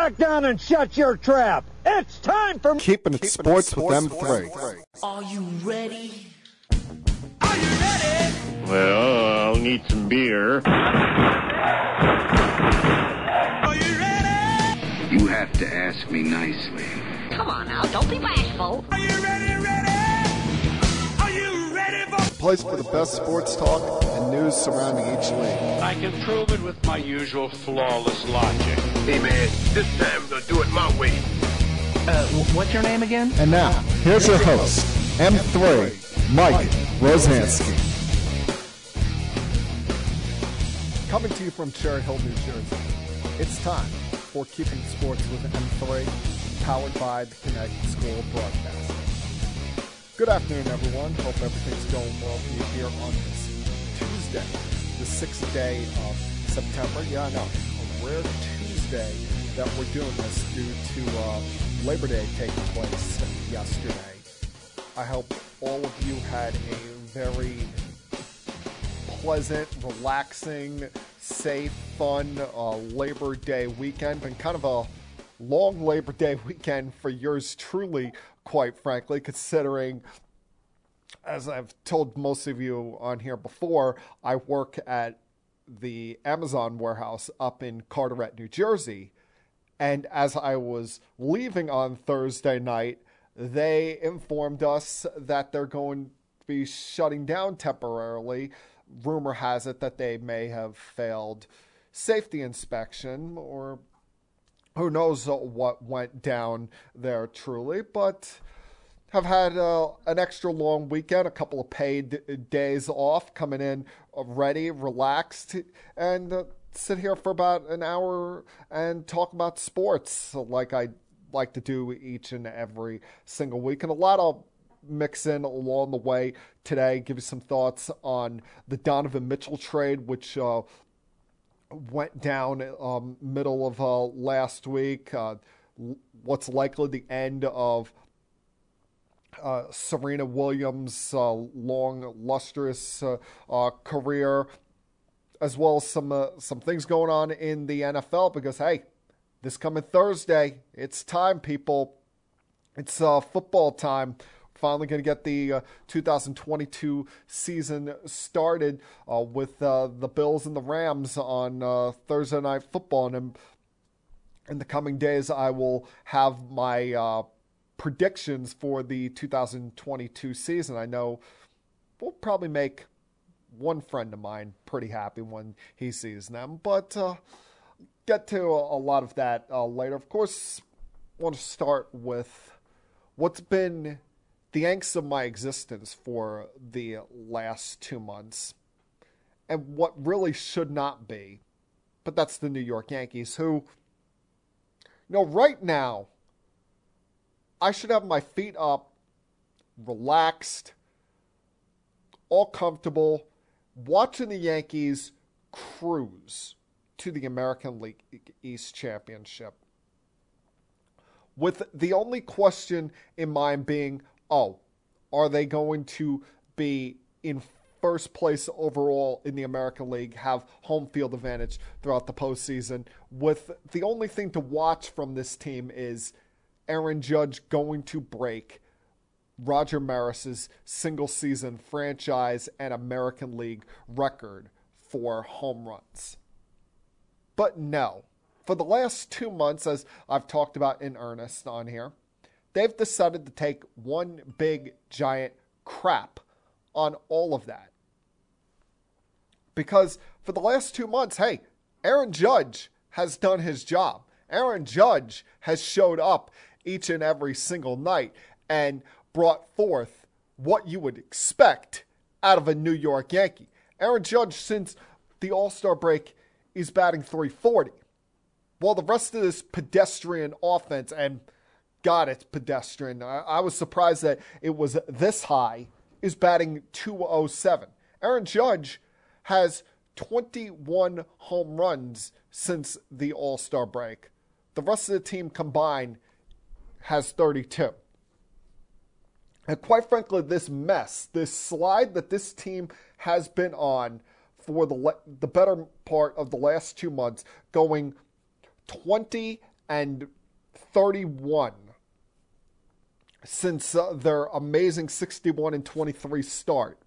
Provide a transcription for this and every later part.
back down and shut your trap. It's time for Keeping it sports with M3. Are you ready? Are you ready? Well, I'll need some beer. Are you ready? You have to ask me nicely. Come on now, don't be bashful. Are you ready? Ready? Are you ready for? Place for the best sports talk and news surrounding each league. I can prove it with my usual flawless logic. Hey man, this time we'll do it my way. Uh, what's your name again? And now, here's your host, M3, Mike Rozansky. Coming to you from Cherry Hill, New Jersey. It's time for Keeping Sports with M3, powered by the Connecticut School of Broadcasting. Good afternoon, everyone. Hope everything's going well for you here on this Tuesday, the sixth day of September. Yeah, I know, a rare Tuesday that we're doing this due to uh, Labor Day taking place yesterday. I hope all of you had a very pleasant, relaxing, safe, fun uh, Labor Day weekend. Been kind of a long Labor Day weekend for yours truly, quite frankly, considering, as I've told most of you on here before, I work at the Amazon warehouse up in Carteret, New Jersey. And as I was leaving on Thursday night, they informed us that they're going to be shutting down temporarily. Rumor has it that they may have failed safety inspection or who knows what went down there truly, but have had uh, an extra long weekend, a couple of paid days off, coming in ready, relaxed, and uh, sit here for about an hour and talk about sports like I like to do each and every single week. And a lot of mix in along the way today, give you some thoughts on the Donovan Mitchell trade, which uh, went down um, middle of uh, last week. Uh, what's likely the end of uh, Serena Williams' uh, long, lustrous uh, uh, career, as well as some uh, some things going on in the NFL. Because hey, this coming Thursday, it's time, people. It's uh, football time. Finally, going to get the uh, 2022 season started with the Bills and the Rams on Thursday Night Football. And in, the coming days, I will have my predictions for the 2022 season. I know we'll probably make one friend of mine pretty happy when he sees them, but uh, get to a, lot of that uh, later. Of course, I want to start with what's been the angst of my existence for the last two months and what really should not be. But that's the New York Yankees, who, you know, right now, I should have my feet up, relaxed, all comfortable, watching the Yankees cruise to the American League East Championship. With the only question in mind being, oh, are they going to be in first place overall in the American League, have home field advantage throughout the postseason? With the only thing to watch from this team is Aaron Judge going to break Roger Maris's single season franchise and American League record for home runs. But no, for the last two months, as I've talked about in earnest on here, they've decided to take one big giant crap on all of that. Because for the last two months, hey, Aaron Judge has done his job. Aaron Judge has showed up each and every single night and brought forth what you would expect out of a New York Yankee. Aaron Judge, since the All Star break, is batting 340. While the rest of this pedestrian offense, and God, it's pedestrian. I, I was surprised that it was this high, is batting 207. Aaron Judge has 21 home runs since the All Star break. The rest of the team combined has 32. And quite frankly, this mess, this slide that this team has been on for the the better part of the last two months, going 20 and 31 since uh, their amazing 61 and 23 start.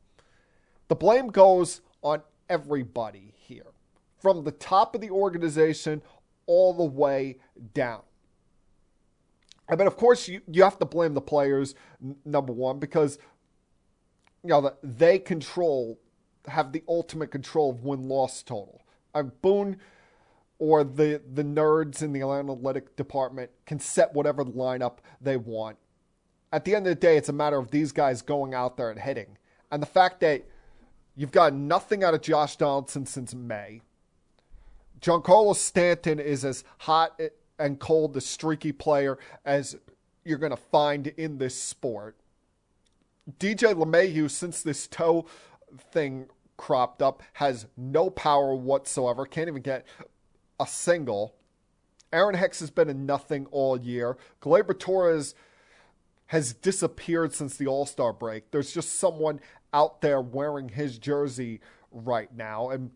The blame goes on everybody here, from the top of the organization all the way down. I mean, of course, you, you have to blame the players, n- number one, because you know that they control, have the ultimate control of win loss total. Aaron Boone or the the nerds in the analytic department can set whatever lineup they want. At the end of the day, it's a matter of these guys going out there and hitting. And the fact that you've got nothing out of Josh Donaldson since May. Giancarlo Stanton is as hot and cold, the streaky player as you're going to find in this sport. DJ LeMahieu, since this toe thing cropped up, has no power whatsoever. Can't even get a single. Aaron Hicks has been a nothing all year. Gleyber Torres has disappeared since the All Star break. There's just someone out there wearing his jersey right now. And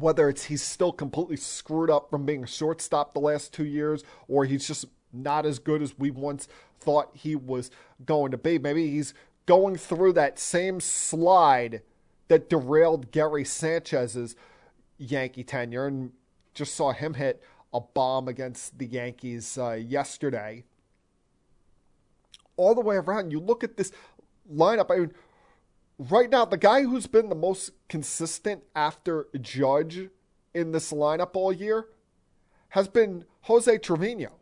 whether it's he's still completely screwed up from being a shortstop the last two years, or he's just not as good as we once thought he was going to be. Maybe he's going through that same slide that derailed Gary Sanchez's Yankee tenure and just saw him hit a bomb against the Yankees uh, yesterday. All the way around, you look at this lineup. I mean, right now, the guy who's been the most consistent after Judge in this lineup all year has been Jose Trevino.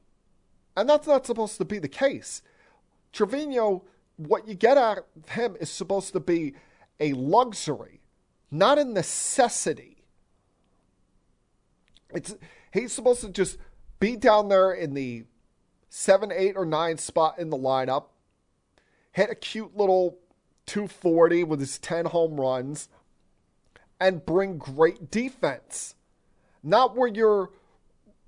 And that's not supposed to be the case. Trevino, what you get out of him is supposed to be a luxury, not a necessity. It's he's supposed to just be down there in the seven, eight, or nine spot in the lineup, hit a cute little 240 with his 10 home runs, and bring great defense. Not where you're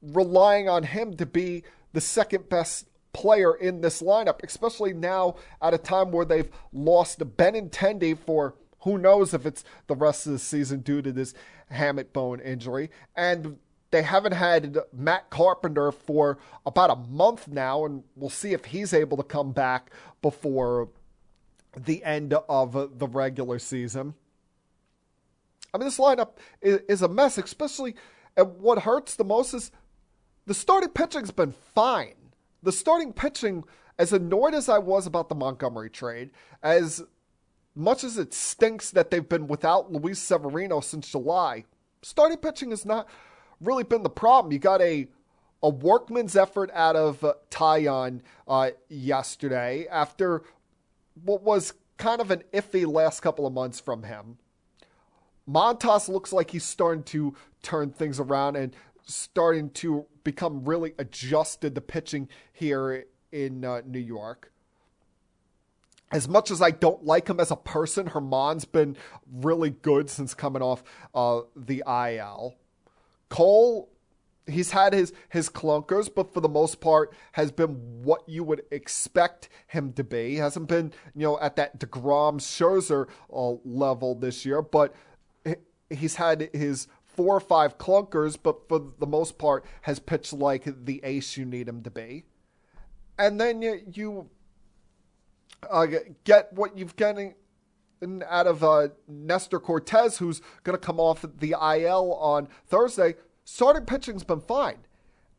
relying on him to be the second best player in this lineup, especially now at a time where they've lost Benintendi for who knows if it's the rest of the season due to this hamate bone injury. And they haven't had Matt Carpenter for about a month now, and we'll see if he's able to come back before the end of the regular season. I mean, this lineup is, a mess, especially. And what hurts the most is the starting pitching's been fine. The starting pitching, as annoyed as I was about the Montgomery trade, as much as it stinks that they've been without Luis Severino since July, starting pitching has not really been the problem. You got a a workman's effort out of uh, Taillon uh, yesterday after what was kind of an iffy last couple of months from him. Montas looks like he's starting to turn things around and starting to become really adjusted to pitching here in uh, New York. As much as I don't like him as a person, Germán's been really good since coming off uh, the IL. Cole, he's had his his clunkers, but for the most part has been what you would expect him to be. He hasn't been you know at that deGrom Scherzer uh, level this year, but he's had his four or five clunkers, but for the most part has pitched like the ace you need him to be. And then you, you uh, get what you've getting out of uh, Nestor Cortes, who's going to come off the IL on Thursday, starting pitching's been fine.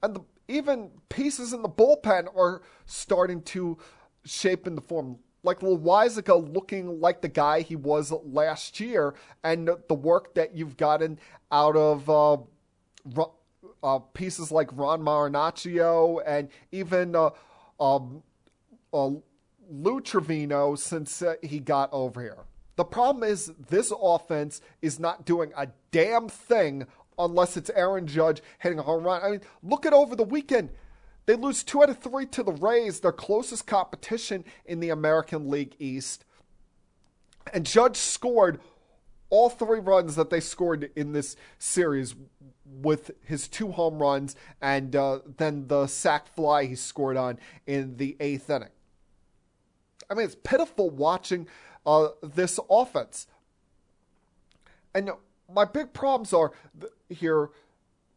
And the, even pieces in the bullpen are starting to shape into form. Like Loaisiga looking like the guy he was last year, and the work that you've gotten out of uh, uh, pieces like Ron Marinaccio and even uh, um, uh, Lou Trivino since uh, he got over here. The problem is this offense is not doing a damn thing unless it's Aaron Judge hitting a home run. I mean, look at over the weekend. They lose two out of three to the Rays, their closest competition in the American League East. And Judge scored all three runs that they scored in this series with his two home runs and uh, then the sac fly he scored on in the eighth inning. I mean, it's pitiful watching uh, this offense. And my big problems are here,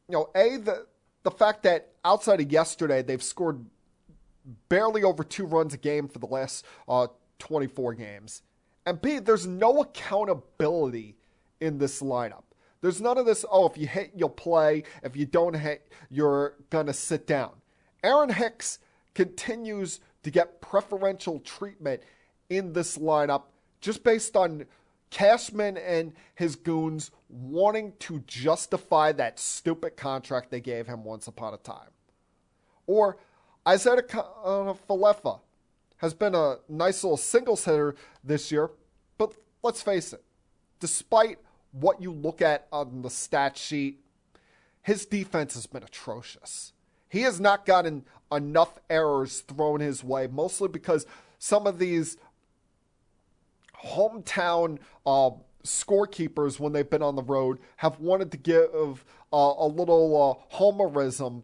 you know, a the the fact that outside of yesterday, they've scored barely over two runs a game for the last uh, 24 games. And B, there's no accountability in this lineup. There's none of this, oh, if you hit, you'll play. If you don't hit, you're to sit down. Aaron Hicks continues to get preferential treatment in this lineup just based on Cashman and his goons wanting to justify that stupid contract they gave him once upon a time. Or Isiah uh, Falefa has been a nice little singles hitter this year, but let's face it, despite what you look at on the stat sheet, his defense has been atrocious. He has not gotten enough errors thrown his way, mostly because some of these hometown uh, scorekeepers, when they've been on the road, have wanted to give uh, a little uh, homerism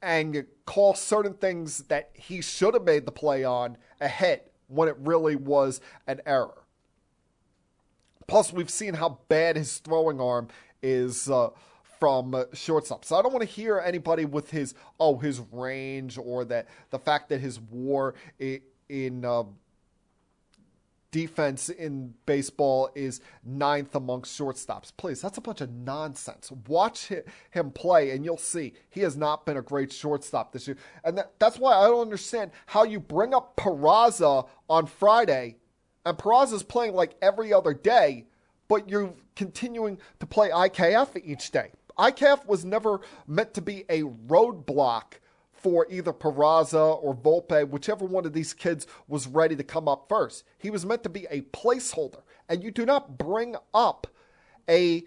and call certain things that he should have made the play on a hit when it really was an error. Plus, we've seen how bad his throwing arm is uh, from shortstop. So I don't want to hear anybody with his oh his range or that the fact that his WAR in, in uh, defense in baseball is ninth amongst shortstops. Please, that's a bunch of nonsense. Watch him play, and you'll see he has not been a great shortstop this year. And that, that's why I don't understand how you bring up Peraza on Friday and Peraza's playing like every other day, but you're continuing to play IKF each day. IKF was never meant to be a roadblock for either Peraza or Volpe, whichever one of these kids was ready to come up first. He was meant to be a placeholder. And you do not bring up a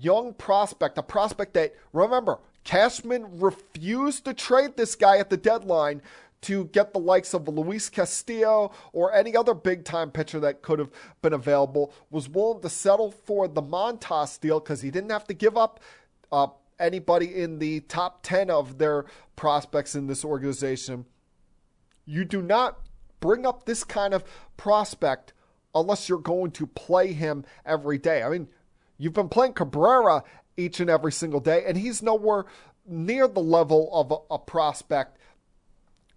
young prospect, a prospect that, remember, Cashman refused to trade this guy at the deadline to get the likes of Luis Castillo or any other big time pitcher that could have been available, was willing to settle for the Montas deal because he didn't have to give up uh, anybody in the top 10 of their prospects in this organization. You do not bring up this kind of prospect unless you're going to play him every day. I mean, you've been playing Cabrera each and every single day, and he's nowhere near the level of a, a prospect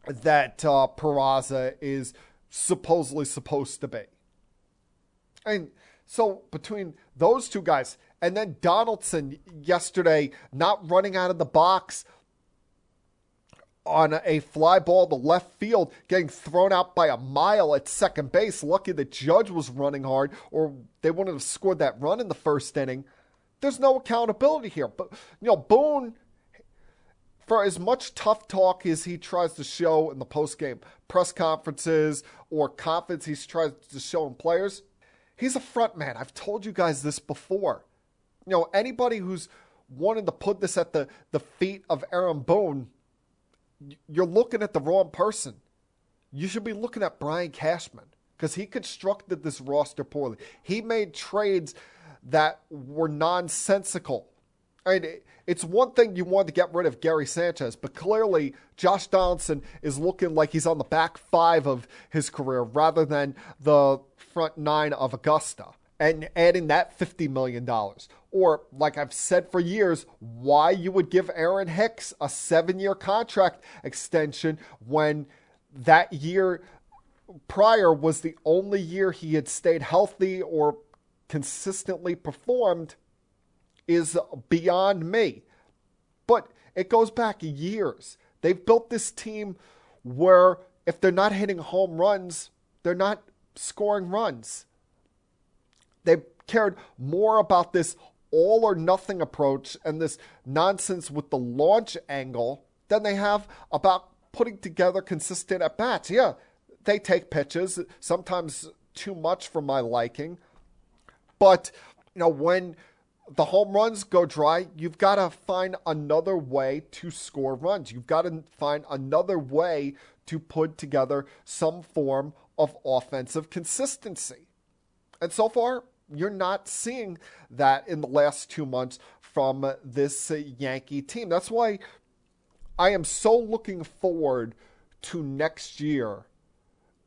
that uh, Peraza is supposedly supposed to be. And so between those two guys, and then Donaldson yesterday not running out of the box on a fly ball to left field, getting thrown out by a mile at second base. Lucky the judge was running hard, or they wouldn't have scored that run in the first inning. There's no accountability here. But you know, Boone for as much tough talk as he tries to show in the post-game press conferences or confidence he tries to show in players, he's a front man. I've told you guys this before. You know, anybody who's wanted to put this at the, the feet of Aaron Boone, you're looking at the wrong person. You should be looking at Brian Cashman because he constructed this roster poorly. He made trades that were nonsensical. I mean, it's one thing you want to get rid of Gary Sanchez, but clearly Josh Donaldson is looking like he's on the back five of his career rather than the front nine of Augusta and adding that $50 million. Or, like I've said for years, why you would give Aaron Hicks a seven year contract extension when that year prior was the only year he had stayed healthy or consistently performed is beyond me. But it goes back years. They've built this team where if they're not hitting home runs, they're not scoring runs. They've cared more about this all or nothing approach and this nonsense with the launch angle than they have about putting together consistent at bats. Yeah, they take pitches, sometimes too much for my liking. But, you know, when the home runs go dry, you've got to find another way to score runs. You've got to find another way to put together some form of offensive consistency. And so far, you're not seeing that in the last two months from this Yankee team. That's why I am so looking forward to next year,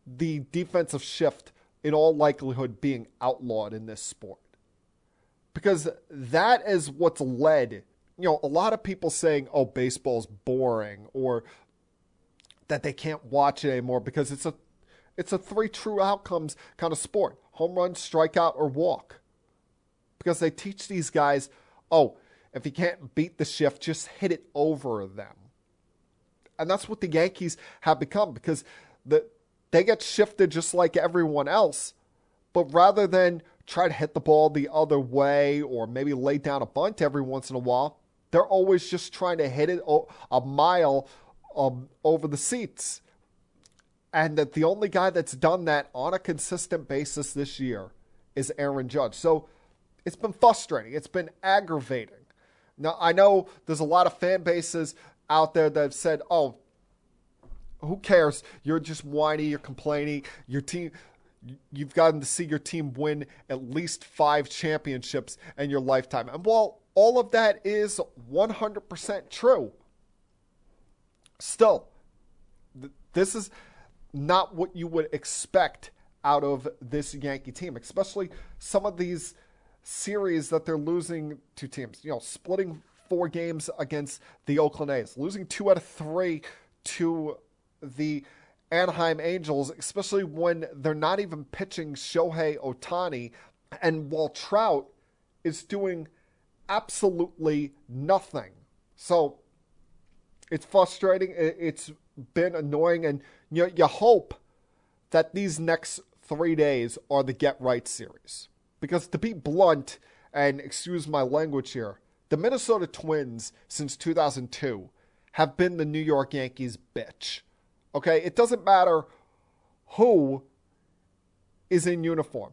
the defensive shift in all likelihood being outlawed in this sport because that is what's led you know, a lot of people saying, "Oh, baseball's boring," or that they can't watch it anymore because it's a it's a three true outcomes kind of sport: home run, strikeout, or walk. Because they teach these guys, oh, if you can't beat the shift, just hit it over them. And that's what the Yankees have become because the they get shifted just like everyone else, but rather than try to hit the ball the other way or maybe lay down a bunt every once in a while, they're always just trying to hit it a mile um, over the seats. And that the only guy that's done that on a consistent basis this year is Aaron Judge. So it's been frustrating. It's been aggravating. Now, I know there's a lot of fan bases out there that have said, oh, who cares? You're just whiny, you're complaining. Your team, you've gotten to see your team win at least five championships in your lifetime. And while all of that is 100% true, still, this is not what you would expect out of this Yankee team, especially some of these series that they're losing to teams. You know, splitting four games against the Oakland A's, losing two out of three to the Anaheim Angels, especially when they're not even pitching Shohei Ohtani, and while Trout is doing absolutely nothing. So it's frustrating. It's been annoying, and you know, you hope that these next three days are the get right series. Because to be blunt, and excuse my language here, the Minnesota Twins since 2002 have been the New York Yankees bitch. Okay, it doesn't matter who is in uniform.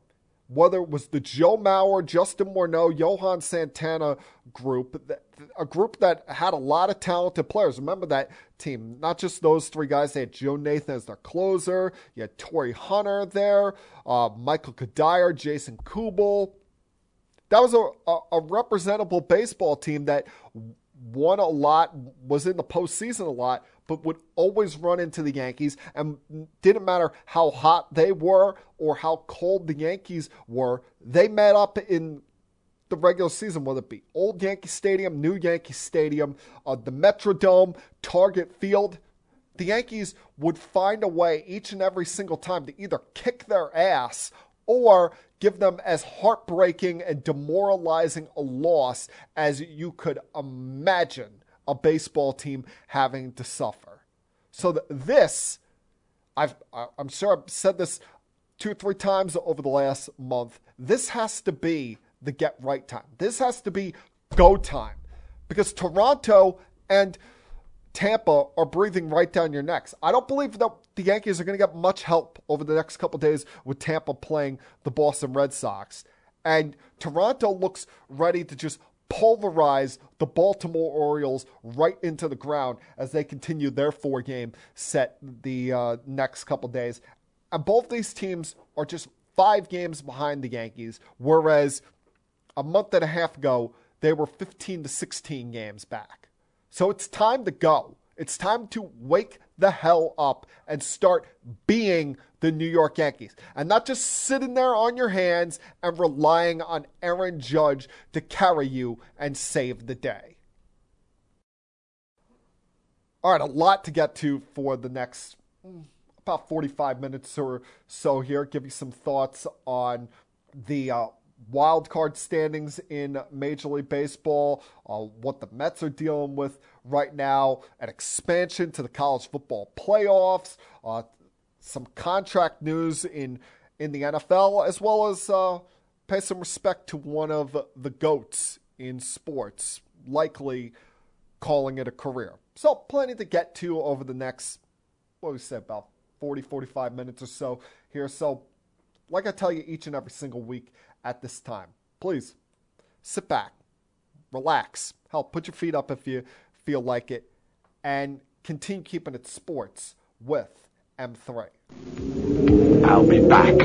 Whether it was the Joe Mauer, Justin Morneau, Johan Santana group, a group that had a lot of talented players. Remember that team, not just those three guys. They had Joe Nathan as their closer. You had Torii Hunter there, uh, Michael Cuddyer, Jason Kubel. That was a, a, a representable baseball team that won a lot, was in the postseason a lot, but would always run into the Yankees and didn't matter how hot they were or how cold the Yankees were, they met up in the regular season, whether it be Old Yankee Stadium, New Yankee Stadium, uh, the Metrodome, Target Field. The Yankees would find a way each and every single time to either kick their ass or give them as heartbreaking and demoralizing a loss as you could imagine a baseball team having to suffer. So th- this, I've, I'm sure I've said this two or three times over the last month. This has to be the get right time. This has to be go time because Toronto and Tampa are breathing right down your necks. I don't believe that the Yankees are going to get much help over the next couple days with Tampa playing the Boston Red Sox. And Toronto looks ready to just pulverize the Baltimore Orioles right into the ground as they continue their four game set the uh, next couple days. And both these teams are just five games behind the Yankees, whereas a month and a half ago, they were 15 to 16 games back. So it's time to go. It's time to wake the hell up and start being the New York Yankees and not just sitting there on your hands and relying on Aaron Judge to carry you and save the day. All right, a lot to get to for the next mm, about 45 minutes or so here. Give you some thoughts on the uh, wild card standings in Major League Baseball, uh, what the Mets are dealing with right now, an expansion to the college football playoffs, uh, some contract news in in the NFL, as well as uh, pay some respect to one of the goats in sports, likely calling it a career. So, plenty to get to over the next, what we say, about 40, 45 minutes or so here. So, like I tell you each and every single week at this time, please sit back, relax, help, put your feet up if you feel like it, and continue keeping it sports with M3. I'll be back.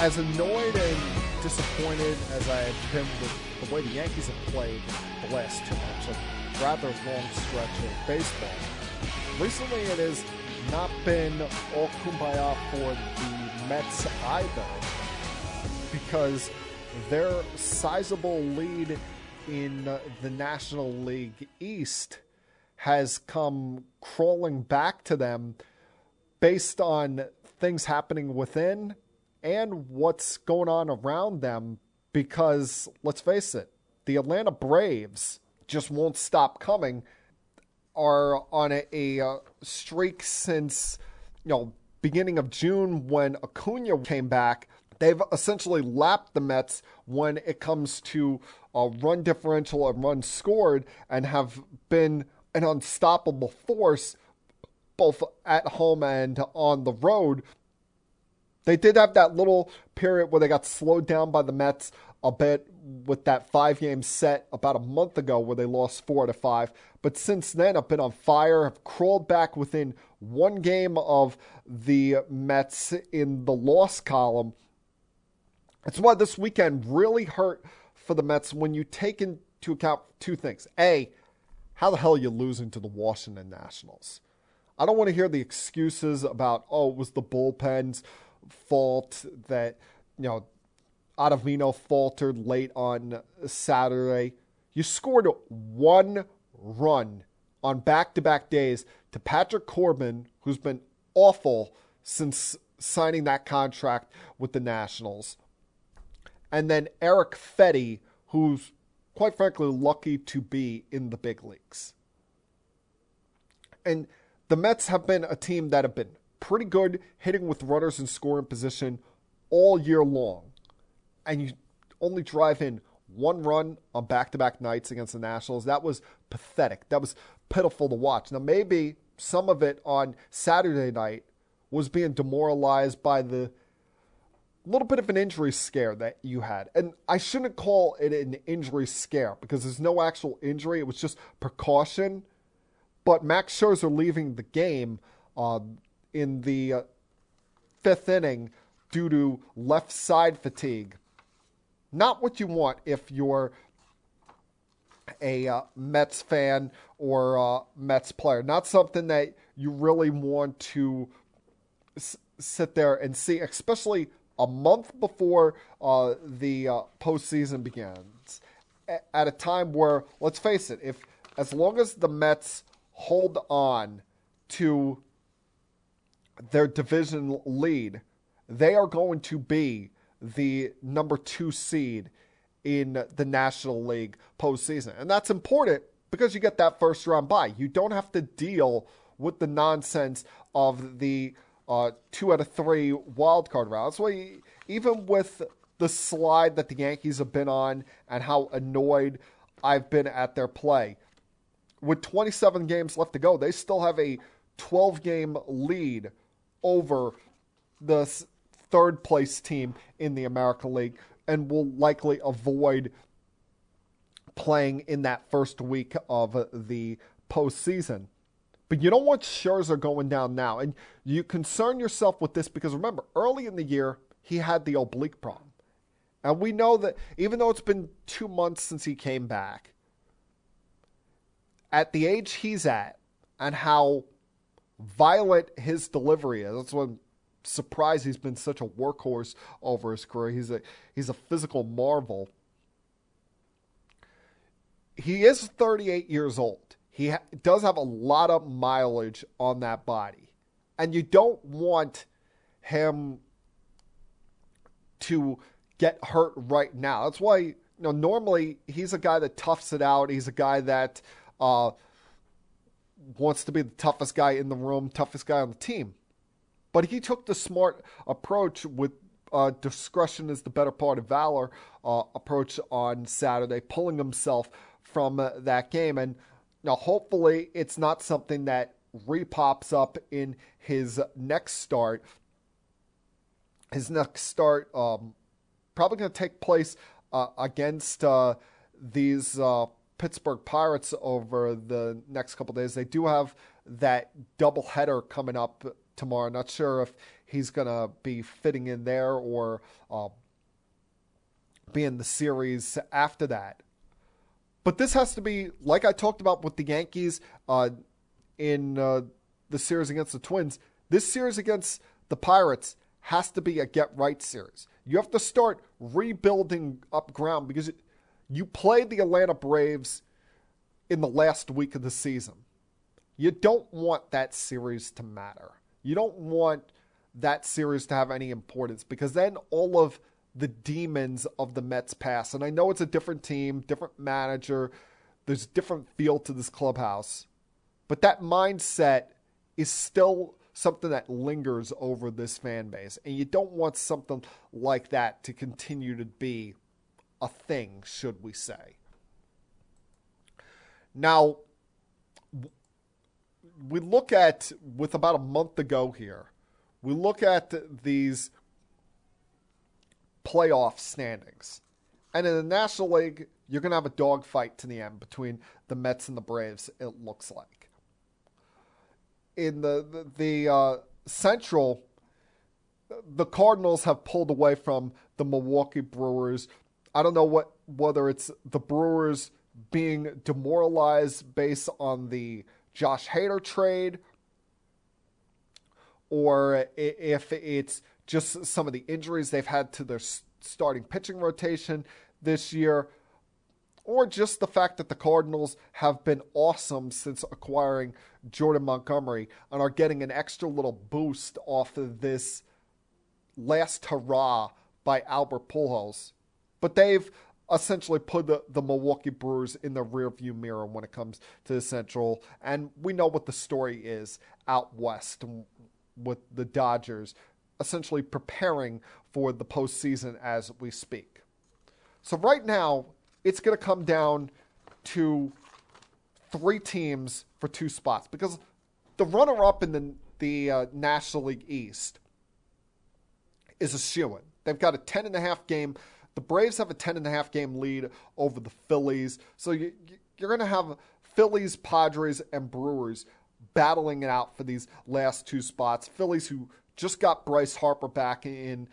As annoyed and disappointed as I have been with the way the Yankees have played the last two, months, a rather long stretch of baseball. Recently, it has not been all kumbaya for the Mets either because their sizable lead in the National League East has come crawling back to them based on things happening within and what's going on around them. Because let's face it, the Atlanta Braves just won't stop coming. Are on a, a, a streak since you know beginning of June when Acuna came back. They've essentially lapped the Mets when it comes to a run differential and runs scored, and have been an unstoppable force both at home and on the road. They did have that little period where they got slowed down by the Mets a bit with that five game set about a month ago where they lost four to five. But since then, I've been on fire, have crawled back within one game of the Mets in the loss column. That's why this weekend really hurt for the Mets when you take into account two things. A, how the hell are you losing to the Washington Nationals? I don't want to hear the excuses about, oh, it was the bullpen's fault that, you know, Ottavino faltered late on Saturday. You scored one run on back to back days to Patrick Corbin, who's been awful since signing that contract with the Nationals. And then Erick Fedde, who's quite frankly lucky to be in the big leagues. And the Mets have been a team that have been pretty good hitting with runners in scoring position all year long. And you only drive in one run on back to back nights against the Nationals. That was pathetic. That was pitiful to watch. Now, maybe some of it on Saturday night was being demoralized by the little bit of an injury scare that you had. And I shouldn't call it an injury scare because there's no actual injury. It was just precaution. But Max Scherzer leaving the game uh, in the uh, fifth inning due to left side fatigue. Not what you want if you're a uh, Mets fan or uh, Mets player. Not something that you really want to s- sit there and see, especially a month before uh, the uh, postseason begins, at a time where, let's face it, if as long as the Mets hold on to their division lead, they are going to be the number two seed in the National League postseason. And that's important because you get that first round bye. You don't have to deal with the nonsense of the uh, two out of three wild card rounds. So even with the slide that the Yankees have been on and how annoyed I've been at their play, with 27 games left to go, they still have a 12 game lead over the third place team in the American League and will likely avoid playing in that first week of the postseason. But you don't want Scherzer going down now. And you concern yourself with this because remember, early in the year, he had the oblique problem. And we know that even though it's been two months since he came back, at the age he's at and how violent his delivery is, that's what I'm surprised he's been such a workhorse over his career. He's a he's a physical marvel. He is 38 years old. He ha- does have a lot of mileage on that body. And you don't want him to get hurt right now. That's why you know normally he's a guy that toughs it out. He's a guy that uh, wants to be the toughest guy in the room, toughest guy on the team. But he took the smart approach with uh, discretion is the better part of valor uh, approach on Saturday, pulling himself from uh, that game. And now, hopefully, it's not something that repops up in his next start. His next start um, probably going to take place uh, against uh, these uh, Pittsburgh Pirates over the next couple days. They do have that doubleheader coming up tomorrow. Not sure if he's going to be fitting in there or uh, be in the series after that. But this has to be, like I talked about with the Yankees uh, in uh, the series against the Twins, this series against the Pirates has to be a get right series. You have to start rebuilding up ground because you played the Atlanta Braves in the last week of the season. You don't want that series to matter. You don't want that series to have any importance because then all of the demons of the Mets pass. And I know it's a different team, different manager, there's different feel to this clubhouse, but that mindset is still something that lingers over this fan base. And you don't want something like that to continue to be a thing, should we say. Now, we look at, with about a month ago here, we look at these playoff standings. And in the National League, you're going to have a dogfight to the end between the Mets and the Braves, it looks like. In the, the, the uh, Central, the Cardinals have pulled away from the Milwaukee Brewers. I don't know what whether it's the Brewers being demoralized based on the Josh Hader trade or if it's just some of the injuries they've had to their starting pitching rotation this year, or just the fact that the Cardinals have been awesome since acquiring Jordan Montgomery and are getting an extra little boost off of this last hurrah by Albert Pujols. But they've essentially put the, the Milwaukee Brewers in the rearview mirror when it comes to the Central. And we know what the story is out west with the Dodgers essentially preparing for the postseason as we speak. So right now, it's going to come down to three teams for two spots because the runner-up in the the uh, National League East is a shoe They've got a ten and a half game. The Braves have a ten and a half game lead over the Phillies, so you, you're going to have Phillies, Padres, and Brewers battling it out for these last two spots. Phillies who just got Bryce Harper back in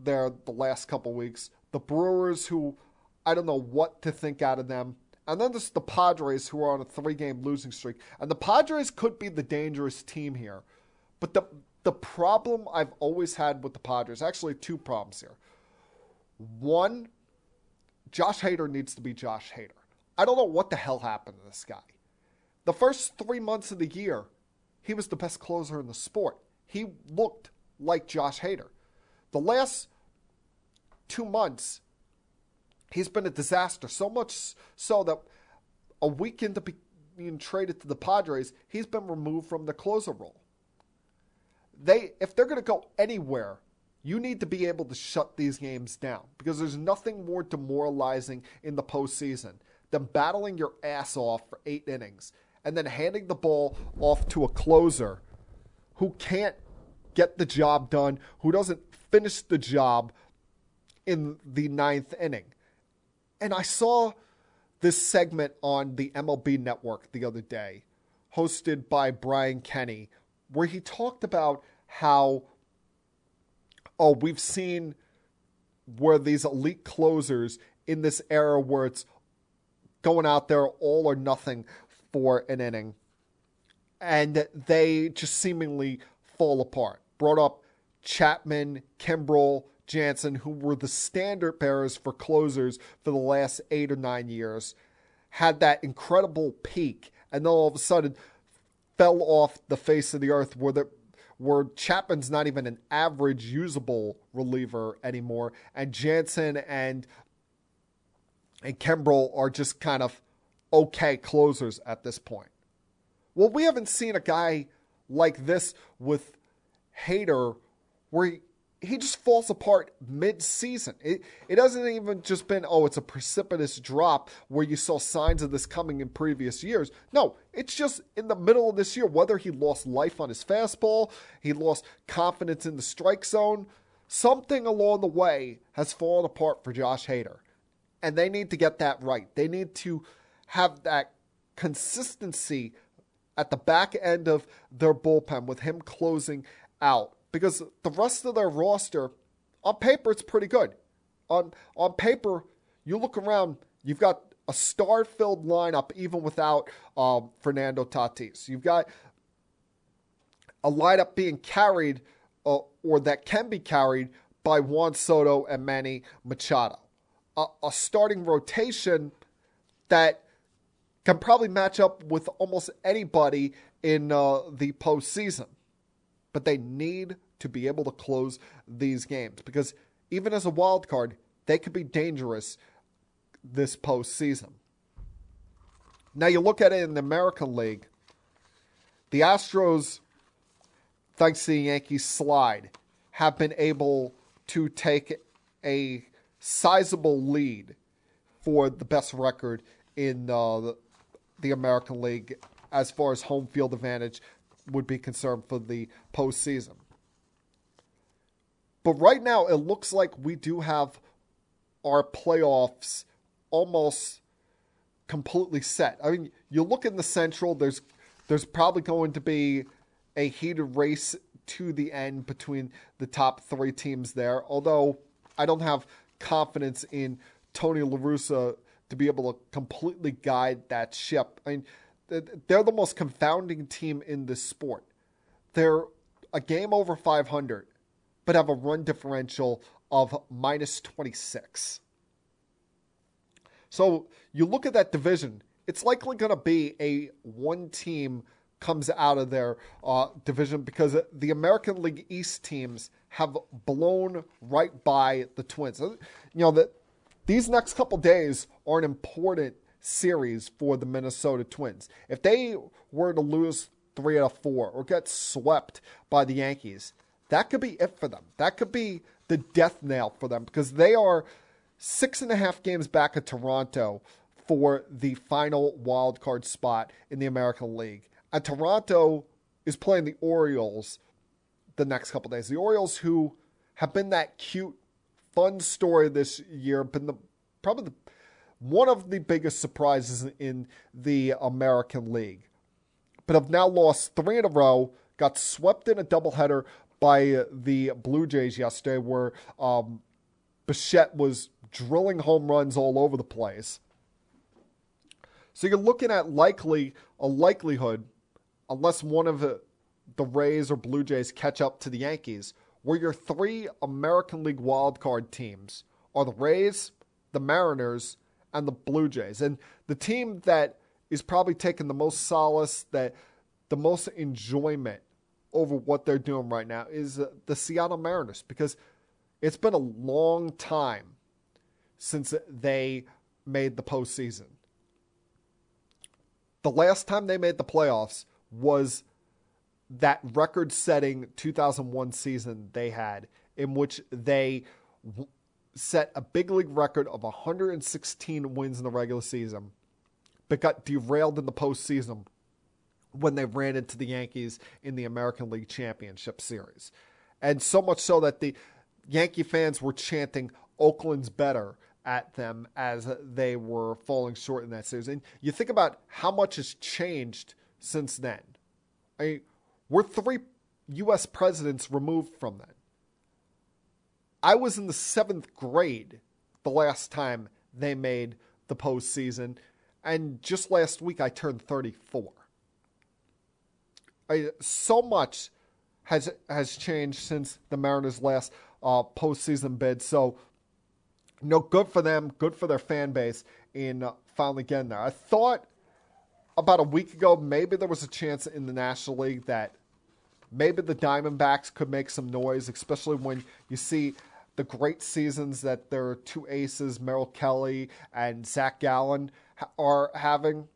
there the last couple weeks. The Brewers, who I don't know what to think out of them. And then there's the Padres, who are on a three game losing streak. And the Padres could be the dangerous team here. But the, the problem I've always had with the Padres, actually, two problems here. One, Josh Hader needs to be Josh Hader. I don't know what the hell happened to this guy. The first three months of the year, he was the best closer in the sport he looked like Josh Hader. The last two months, he's been a disaster. So much so that a week into being traded to the Padres, he's been removed from the closer role. They, if they're going to go anywhere, you need to be able to shut these games down because there's nothing more demoralizing in the postseason than battling your ass off for eight innings and then handing the ball off to a closer who can't get the job done, who doesn't finish the job in the ninth inning. And I saw this segment on the MLB network the other day, hosted by Brian Kenny, where he talked about how, oh, we've seen where these elite closers in this era where it's going out there all or nothing for an inning and they just seemingly fall apart. Brought up Chapman, Kimbrel, Jansen, who were the standard bearers for closers for the last eight or nine years, had that incredible peak, and then all of a sudden fell off the face of the earth where the where Chapman's not even an average usable reliever anymore, and Jansen and and Kimbrel are just kind of okay closers at this point. Well, we haven't seen a guy like this with Hader where he, just falls apart mid-season. It it doesn't even just been oh it's a precipitous drop where you saw signs of this coming in previous years. No, it's just in the middle of this year whether he lost life on his fastball, he lost confidence in the strike zone, something along the way has fallen apart for Josh Hader. And they need to get that right. They need to have that consistency at the back end of their bullpen with him closing out because the rest of their roster, on paper, it's pretty good. On on paper, you look around, you've got a star filled lineup even without um, Fernando Tatis. You've got a lineup being carried uh, or that can be carried by Juan Soto and Manny Machado. A, a starting rotation that can probably match up with almost anybody in uh, the postseason. But they need to be able to close these games because even as a wild card, they could be dangerous this postseason. Now you look at it in the American League, the Astros, thanks to the Yankees slide, have been able to take a sizable lead for the best record in uh, the, the American League as far as home field advantage would be concerned for the postseason. But right now, it looks like we do have our playoffs almost completely set. I mean, you look in the Central. There's there's probably going to be a heated race to the end between the top three teams there. Although I don't have confidence in Tony La Russa to be able to completely guide that ship. I mean, they're the most confounding team in this sport. They're a game over 500, but have a run differential of minus 26. So you look at that division, it's likely going to be a one team comes out of their uh, division because the American League East teams have blown right by the Twins. You know that these next couple days are an important series for the Minnesota Twins. If they were to lose three out of four or get swept by the Yankees, that could be it for them. That could be the death nail for them because they are six and a half games back at Toronto for the final wild card spot in the American League. And Toronto is playing the Orioles the next couple days. The Orioles, who have been that cute, fun story this year, been the probably the, one of the biggest surprises in the American League, but have now lost three in a row. Got swept in a doubleheader by the Blue Jays yesterday, where um, Bichette was drilling home runs all over the place. So you're looking at likely a likelihood, unless one of the, the Rays or Blue Jays catch up to the Yankees, where your three American League wildcard teams are the Rays, the Mariners, and the Blue Jays. And the team that is probably taking the most solace, that the most enjoyment over what they're doing right now is uh, the Seattle Mariners because it's been a long time since they made the postseason. The last time they made the playoffs was that record setting 2001 season they had, in which they set a big league record of 116 wins in the regular season, but got derailed in the postseason when they ran into the Yankees in the American League Championship Series. And so much so that the Yankee fans were chanting, Oakland's better at them as they were falling short in that series. And you think about how much has changed since then. I mean, we're three U.S. presidents removed from that. I was in the seventh grade the last time they made the postseason, and just last week I turned 34. I, so much has has changed since the Mariners' last uh, postseason bid. So no, good for them, good for their fan base in uh, finally getting there. I thought about a week ago maybe there was a chance in the National League that maybe the Diamondbacks could make some noise, especially when you see the great seasons that their two aces, Merrill Kelly and Zach Gallen, are having.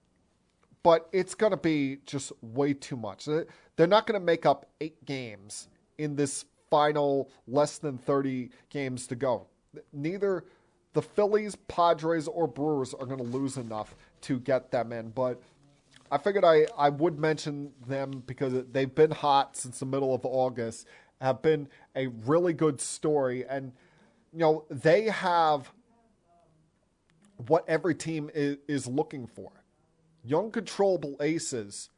But it's going to be just way too much. They're not going to make up eight games in this final less than 30 games to go neither the Phillies, Padres, or Brewers are going to lose enough to get them in. But I figured I, I would mention them because they've been hot since the middle of August, have been a really good story. And, you know, they have what every team is, is looking for young, controllable aces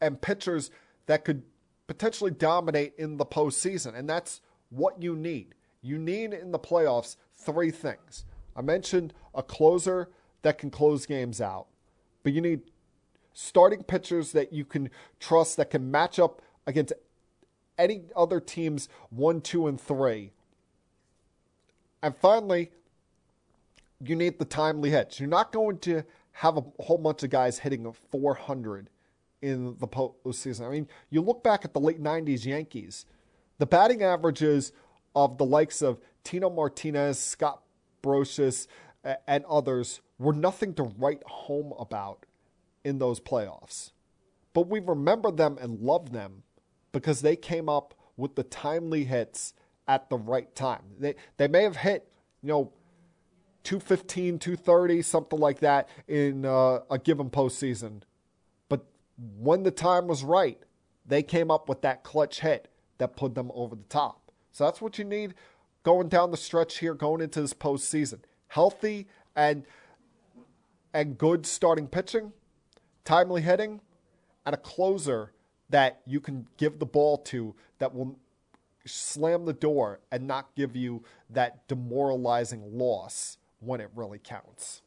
and pitchers that could potentially dominate in the postseason. And that's what you need. You need in the playoffs three things. I mentioned a closer that can close games out, but you need starting pitchers that you can trust that can match up against any other teams one, two, and three. And finally, you need the timely hits. You're not going to have a whole bunch of guys hitting 400 in the postseason. I mean, you look back at the late 90s Yankees, the batting averages of the likes of Tino Martinez, Scott Brosius, and others were nothing to write home about in those playoffs. But we remember them and love them because they came up with the timely hits at the right time. They they may have hit, you know, 215, 230, something like that in uh, a given postseason. But when the time was right, they came up with that clutch hit that put them over the top. So that's what you need going down the stretch here, going into this postseason. Healthy and and good starting pitching, timely hitting, and a closer that you can give the ball to that will slam the door and not give you that demoralizing loss when it really counts.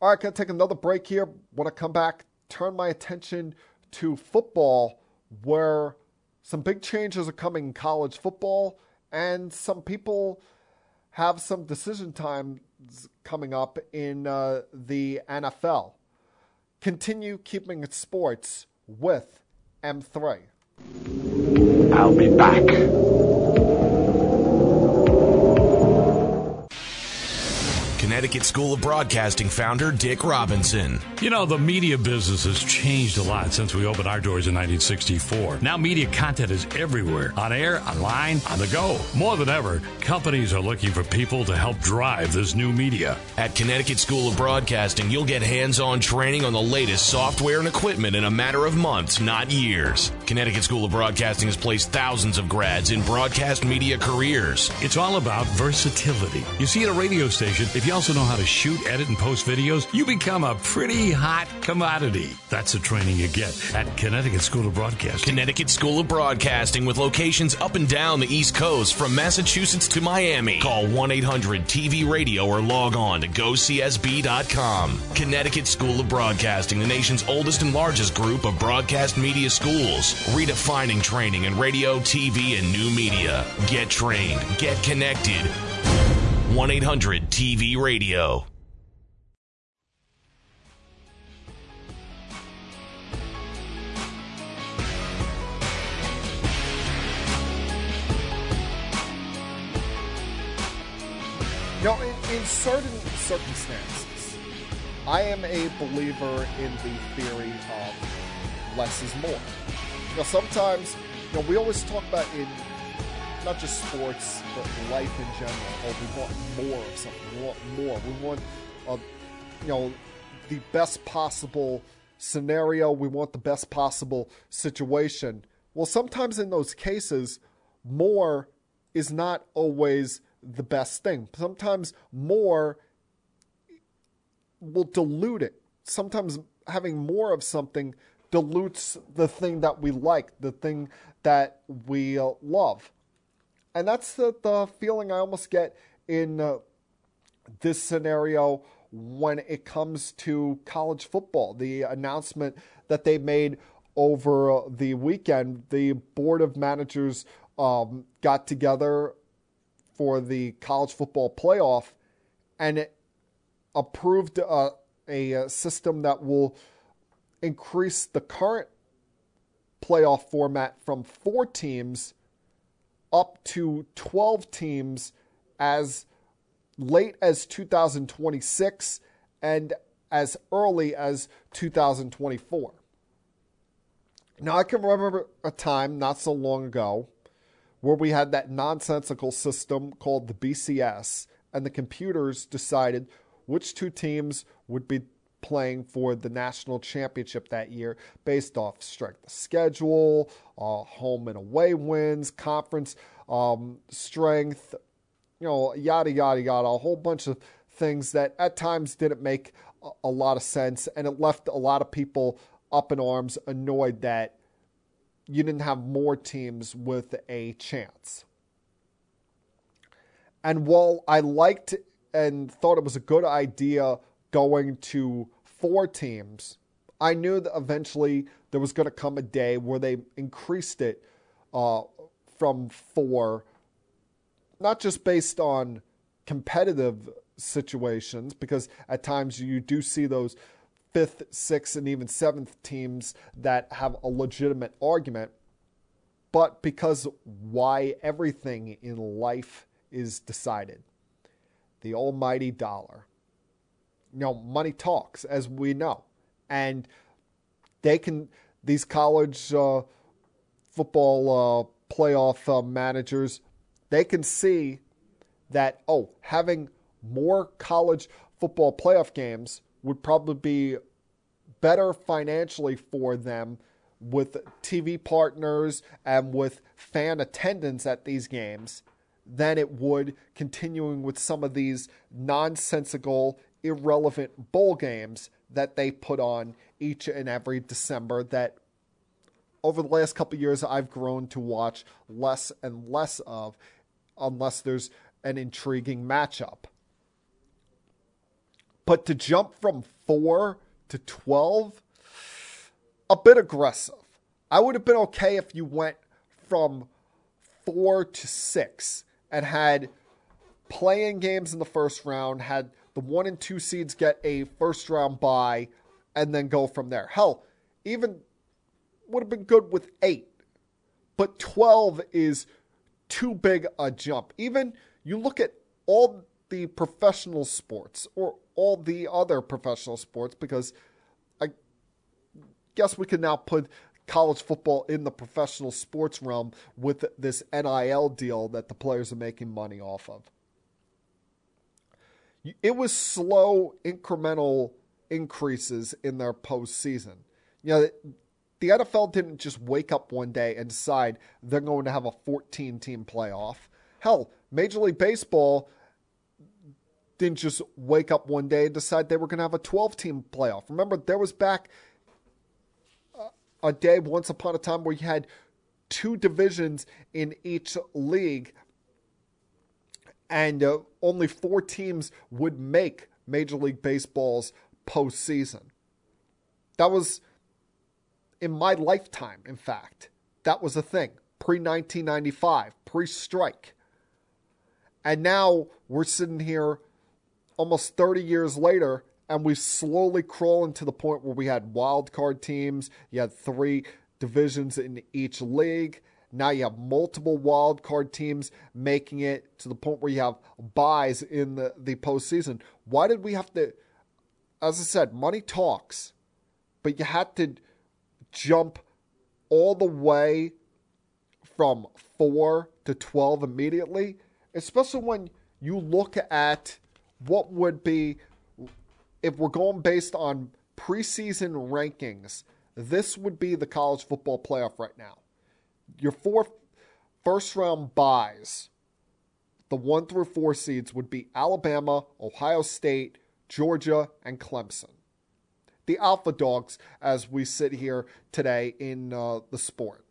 All right, gonna take another break here. Want to come back, turn my attention to football, where some big changes are coming in college football, and some people have some decision times coming up in uh, the NFL. Continue keeping it sports with M3. I'll be back. Connecticut School of Broadcasting founder Dick Robinson. You know, the media business has changed a lot since we opened our doors in 1964. Now, media content is everywhere on air, online, on the go. More than ever, companies are looking for people to help drive this new media. At Connecticut School of Broadcasting, you'll get hands on training on the latest software and equipment in a matter of months, not years. Connecticut School of Broadcasting has placed thousands of grads in broadcast media careers. It's all about versatility. You see, at a radio station, if you also know how to shoot, edit, and post videos, you become a pretty hot commodity. That's the training you get at Connecticut School of Broadcasting. Connecticut School of Broadcasting with locations up and down the East Coast from Massachusetts to Miami. Call 1 800 TV Radio or log on to gocsb.com. Connecticut School of Broadcasting, the nation's oldest and largest group of broadcast media schools, redefining training in radio, TV, and new media. Get trained, get connected. 1 800 TV Radio. Know, in, in certain circumstances, I am a believer in the theory of less is more. Know, sometimes, you know, we always talk about in not just sports, but life in general. Oh, we want more of something. We want more. We want, uh, you know, the best possible scenario. We want the best possible situation. Well, sometimes in those cases, more is not always the best thing. Sometimes more will dilute it. Sometimes having more of something dilutes the thing that we like, the thing that we uh, love. And that's the, the feeling I almost get in uh, this scenario when it comes to college football. The announcement that they made over uh, the weekend, the board of managers um, got together for the college football playoff and approved uh, a, a system that will increase the current playoff format from four teams up to 12 teams as late as 2026 and as early as 2024. Now, I can remember a time not so long ago where we had that nonsensical system called the BCS, and the computers decided which two teams would be playing for the national championship that year based off strength of schedule, uh, home and away wins, conference um, strength, you know, yada, yada, yada, a whole bunch of things that at times didn't make a, a lot of sense. And it left a lot of people up in arms, annoyed that you didn't have more teams with a chance. And while I liked and thought it was a good idea going to four teams, I knew that eventually there was going to come a day where they increased it uh, from four, not just based on competitive situations, because at times you do see those fifth, sixth, and even seventh teams that have a legitimate argument, but because why everything in life is decided the almighty dollar. You know, money talks, as we know. And they can, these college uh, football uh, playoff uh, managers, they can see that, oh, having more college football playoff games would probably be better financially for them with TV partners and with fan attendance at these games than it would continuing with some of these nonsensical, irrelevant bowl games that they put on each and every December that over the last couple years I've grown to watch less and less of unless there's an intriguing matchup. But to jump from 4 to 12 a bit aggressive. I would have been okay if you went from 4 to 6 and had playing games in the first round, had the one and two seeds get a first round bye, and then go from there. Hell, even would have been good with eight, but 12 is too big a jump. Even you look at all the professional sports or all the other professional sports, because I guess we can now put college football in the professional sports realm with this NIL deal that the players are making money off of. It was slow, incremental increases in their postseason. You know, the NFL didn't just wake up one day and decide they're going to have a 14 team playoff. Hell, Major League Baseball didn't just wake up one day and decide they were going to have a 12 team playoff. Remember, there was back uh, a day once upon a time where you had two divisions in each league and uh, only four teams would make Major League Baseball's postseason. That was in my lifetime, in fact. That was a thing pre 1995, pre strike. And now we're sitting here almost 30 years later and we slowly crawling to the point where we had wild card teams. You had three divisions in each league. Now you have multiple wild card teams making it to the point where you have byes in the, the postseason. Why did we have to, as I said, money talks, but you had to jump all the way from 4 to 12 immediately, especially when you look at what would be if we're going based on preseason rankings, this would be the college football playoff right now. Your four first round byes, the one through four seeds would be Alabama, Ohio State, Georgia, and Clemson. The alpha dogs, as we sit here today in uh, the sport.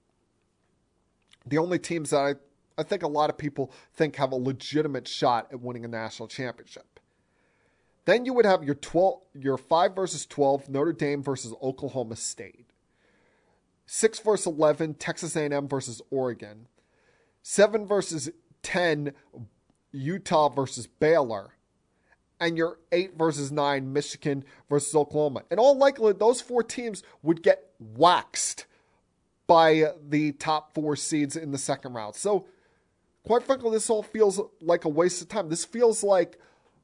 The only teams that I, I think a lot of people think have a legitimate shot at winning a national championship. Then you would have your 12 your 5 versus 12 Notre Dame versus Oklahoma State. 6 versus 11 Texas A&M versus Oregon. 7 versus 10 Utah versus Baylor. And your 8 versus 9 Michigan versus Oklahoma. In all likelihood those four teams would get waxed by the top 4 seeds in the second round. So quite frankly this all feels like a waste of time. This feels like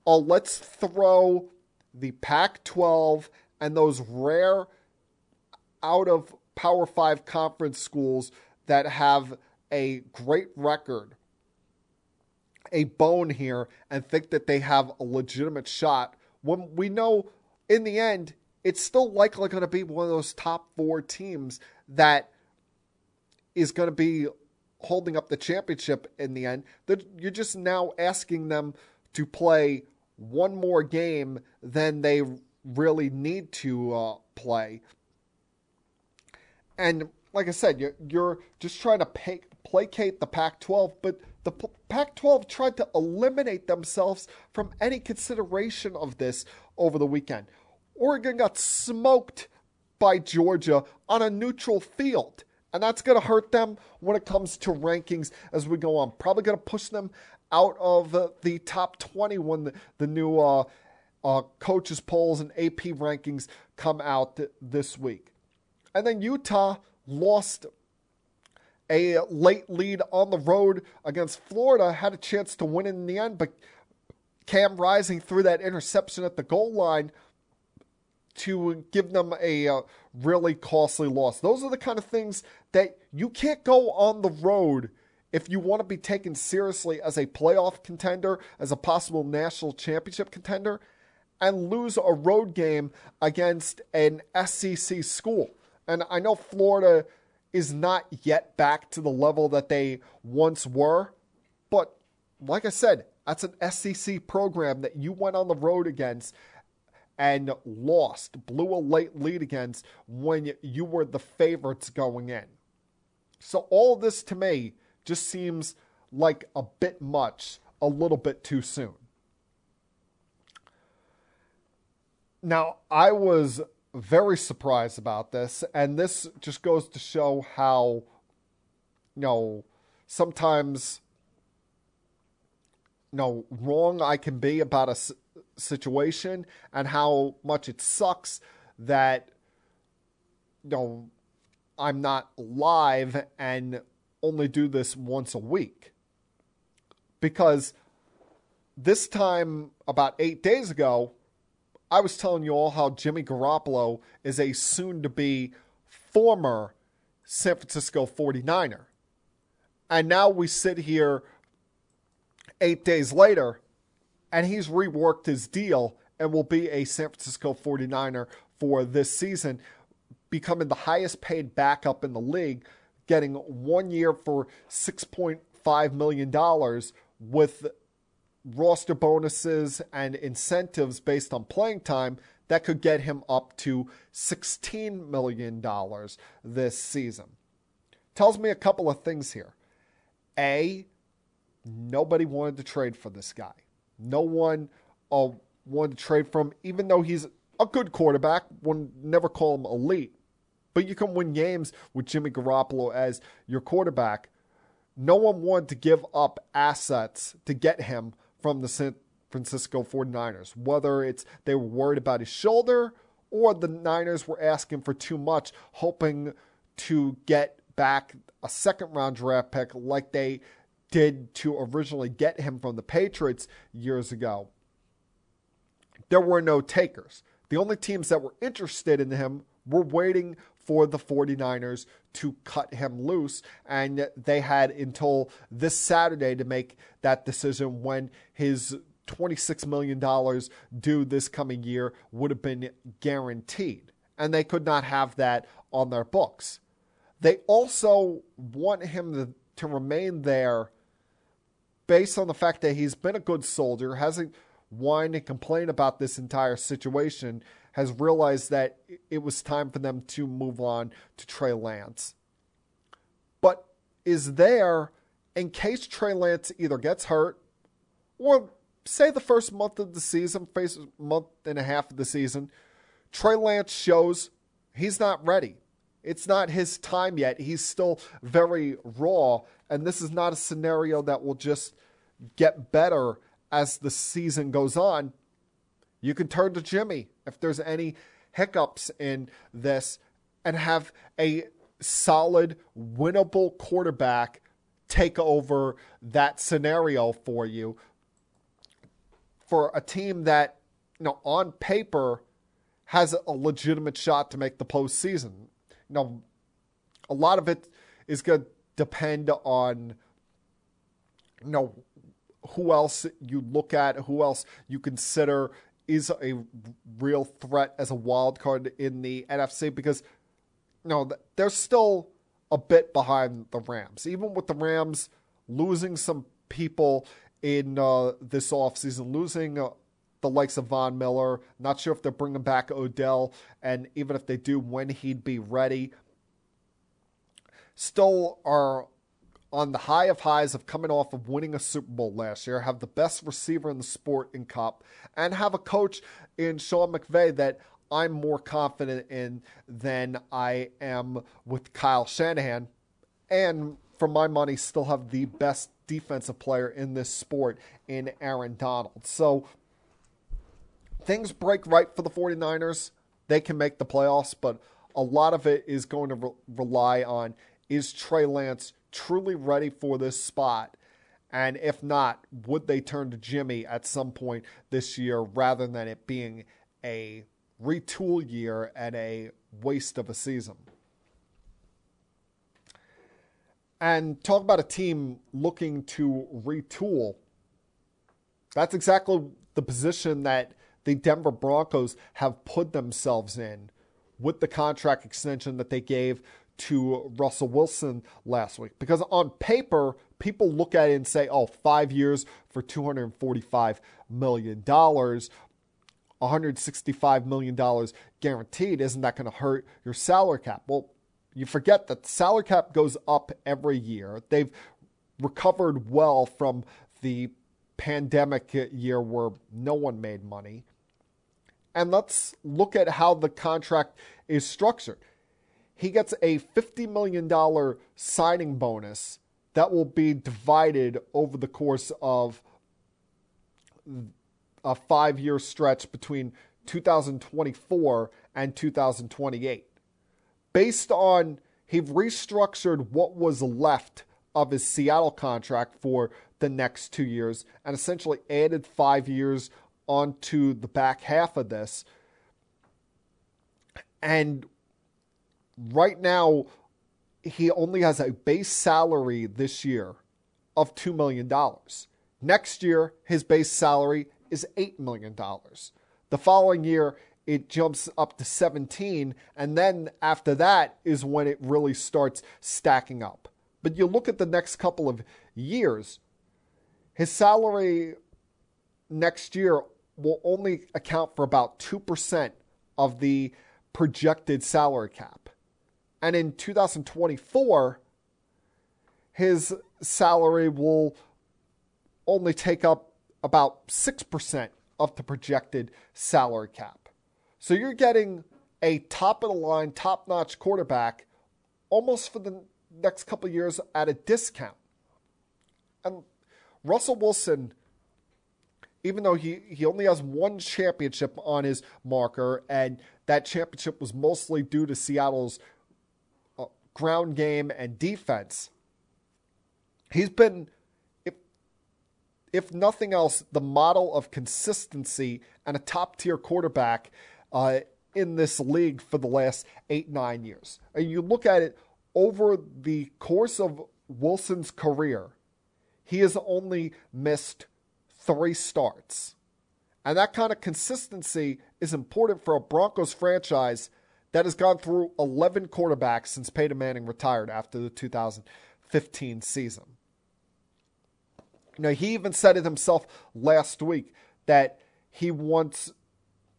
oh, let's throw the Pac 12 and those rare out of Power 5 conference schools that have a great record a bone here and think that they have a legitimate shot when we know in the end it's still likely going to be one of those top four teams that is going to be holding up the championship in the end. That you're just now asking them to play one more game than they really need to uh, play. And like I said, you're, you're just trying to pay, placate the Pac 12, but the Pac 12 tried to eliminate themselves from any consideration of this over the weekend. Oregon got smoked by Georgia on a neutral field. And that's going to hurt them when it comes to rankings as we go on. Probably going to push them out of the top 20 when the, the new uh, uh, coaches polls and AP rankings come out th- this week. And then Utah lost a late lead on the road against Florida, had a chance to win in the end, but Cam Rising threw that interception at the goal line to give them a uh, really costly loss. Those are the kind of things that you can't go on the road if you want to be taken seriously as a playoff contender, as a possible national championship contender, and lose a road game against an SEC school. And I know Florida is not yet back to the level that they once were, but like I said, that's an SEC program that you went on the road against and lost, blew a late lead against when you were the favorites going in. So all this to me just seems like a bit much, a little bit too soon. Now, I was very surprised about this, and this just goes to show how, you know, sometimes, you know, wrong I can be about a situation and how much it sucks that you know I'm not live and only do this once a week. Because this time about 8 days ago I was telling you all how Jimmy Garoppolo is a soon to be former San Francisco 49er. And now we sit here 8 days later and he's reworked his deal and will be a San Francisco 49er for this season, becoming the highest paid backup in the league, getting one year for $6.5 million with roster bonuses and incentives based on playing time that could get him up to $16 million this season. Tells me a couple of things here. A, nobody wanted to trade for this guy. No one uh, wanted to trade from, even though he's a good quarterback. One never call him elite, but you can win games with Jimmy Garoppolo as your quarterback. No one wanted to give up assets to get him from the San Francisco 49ers, whether it's they were worried about his shoulder or the Niners were asking for too much, hoping to get back a second round draft pick like they did to originally get him from the Patriots years ago, there were no takers. The only teams that were interested in him were waiting for the 49ers to cut him loose. And they had until this Saturday to make that decision when his $26 million due this coming year would have been guaranteed. And they could not have that on their books. They also want him to, to remain there based on the fact that he's been a good soldier, hasn't whined and complained about this entire situation, has realized that it was time for them to move on to Trey Lance. But is there in case Trey Lance either gets hurt or say the first month of the season, first month and a half of the season, Trey Lance shows he's not ready. It's not his time yet. He's still very raw. And this is not a scenario that will just get better as the season goes on. You can turn to Jimmy if there's any hiccups in this and have a solid, winnable quarterback take over that scenario for you for a team that, you know, on paper has a legitimate shot to make the postseason. You know, a lot of it is going to depend on, you know, who else you look at, who else you consider is a real threat as a wild card in the NFC because you know they're still a bit behind the Rams. Even with the Rams losing some people in uh, this offseason, losing uh, the likes of Von Miller, not sure if they're bringing back Odell, and even if they do, when he'd be ready. Still are on the high of highs of coming off of winning a Super Bowl last year, have the best receiver in the sport in Kupp, and have a coach in Sean McVay that I'm more confident in than I am with Kyle Shanahan. And for my money, still have the best defensive player in this sport in Aaron Donald. So things break right for the 49ers. They can make the playoffs, but a lot of it is going to re- rely on is Trey Lance truly ready for this spot? And if not, would they turn to Jimmy at some point this year rather than it being a retool year and a waste of a season? And talk about a team looking to retool. That's exactly the position that the Denver Broncos have put themselves in with the contract extension that they gave to Russell Wilson last week. Because on paper, people look at it and say, oh, five years for $245 million, $165 million guaranteed. Isn't that going to hurt your salary cap? Well, you forget that the salary cap goes up every year. They've recovered well from the pandemic year where no one made money. And let's look at how the contract is structured he gets a $50 million signing bonus that will be divided over the course of a five year stretch between 2024 and 2028. Based on he restructured what was left of his Seattle contract for the next two years and essentially added five years onto the back half of this. And right now he only has a base salary this year of $2 million. Next year, his base salary is $8 million. The following year, it jumps up to 17, and then after that is when it really starts stacking up. But you look at the next couple of years, his salary next year will only account for about 2% of the projected salary cap. And in 2024, his salary will only take up about 6% of the projected salary cap. So you're getting a top of the line, top notch quarterback almost for the next couple years at a discount. And Russell Wilson, even though he, he only has one championship on his marker, and that championship was mostly due to Seattle's ground game and defense. He's been, if, if nothing else, the model of consistency and a top tier quarterback uh, in this league for the last eight, nine years. And you look at it over the course of Wilson's career, he has only missed three starts. And that kind of consistency is important for a Broncos franchise that has gone through 11 quarterbacks since Peyton Manning retired after the 2015 season. You know, he even said it himself last week that he wants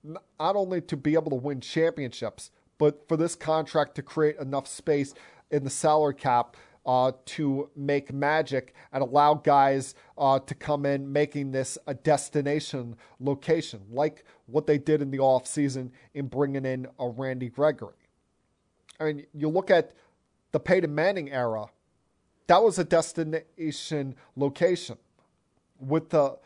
not only to be able to win championships, but for this contract to create enough space in the salary cap uh, to make magic and allow guys uh, to come in making this a destination location, like what they did in the offseason in bringing in a Randy Gregory. I mean, you look at the Peyton Manning era, that was a destination location with the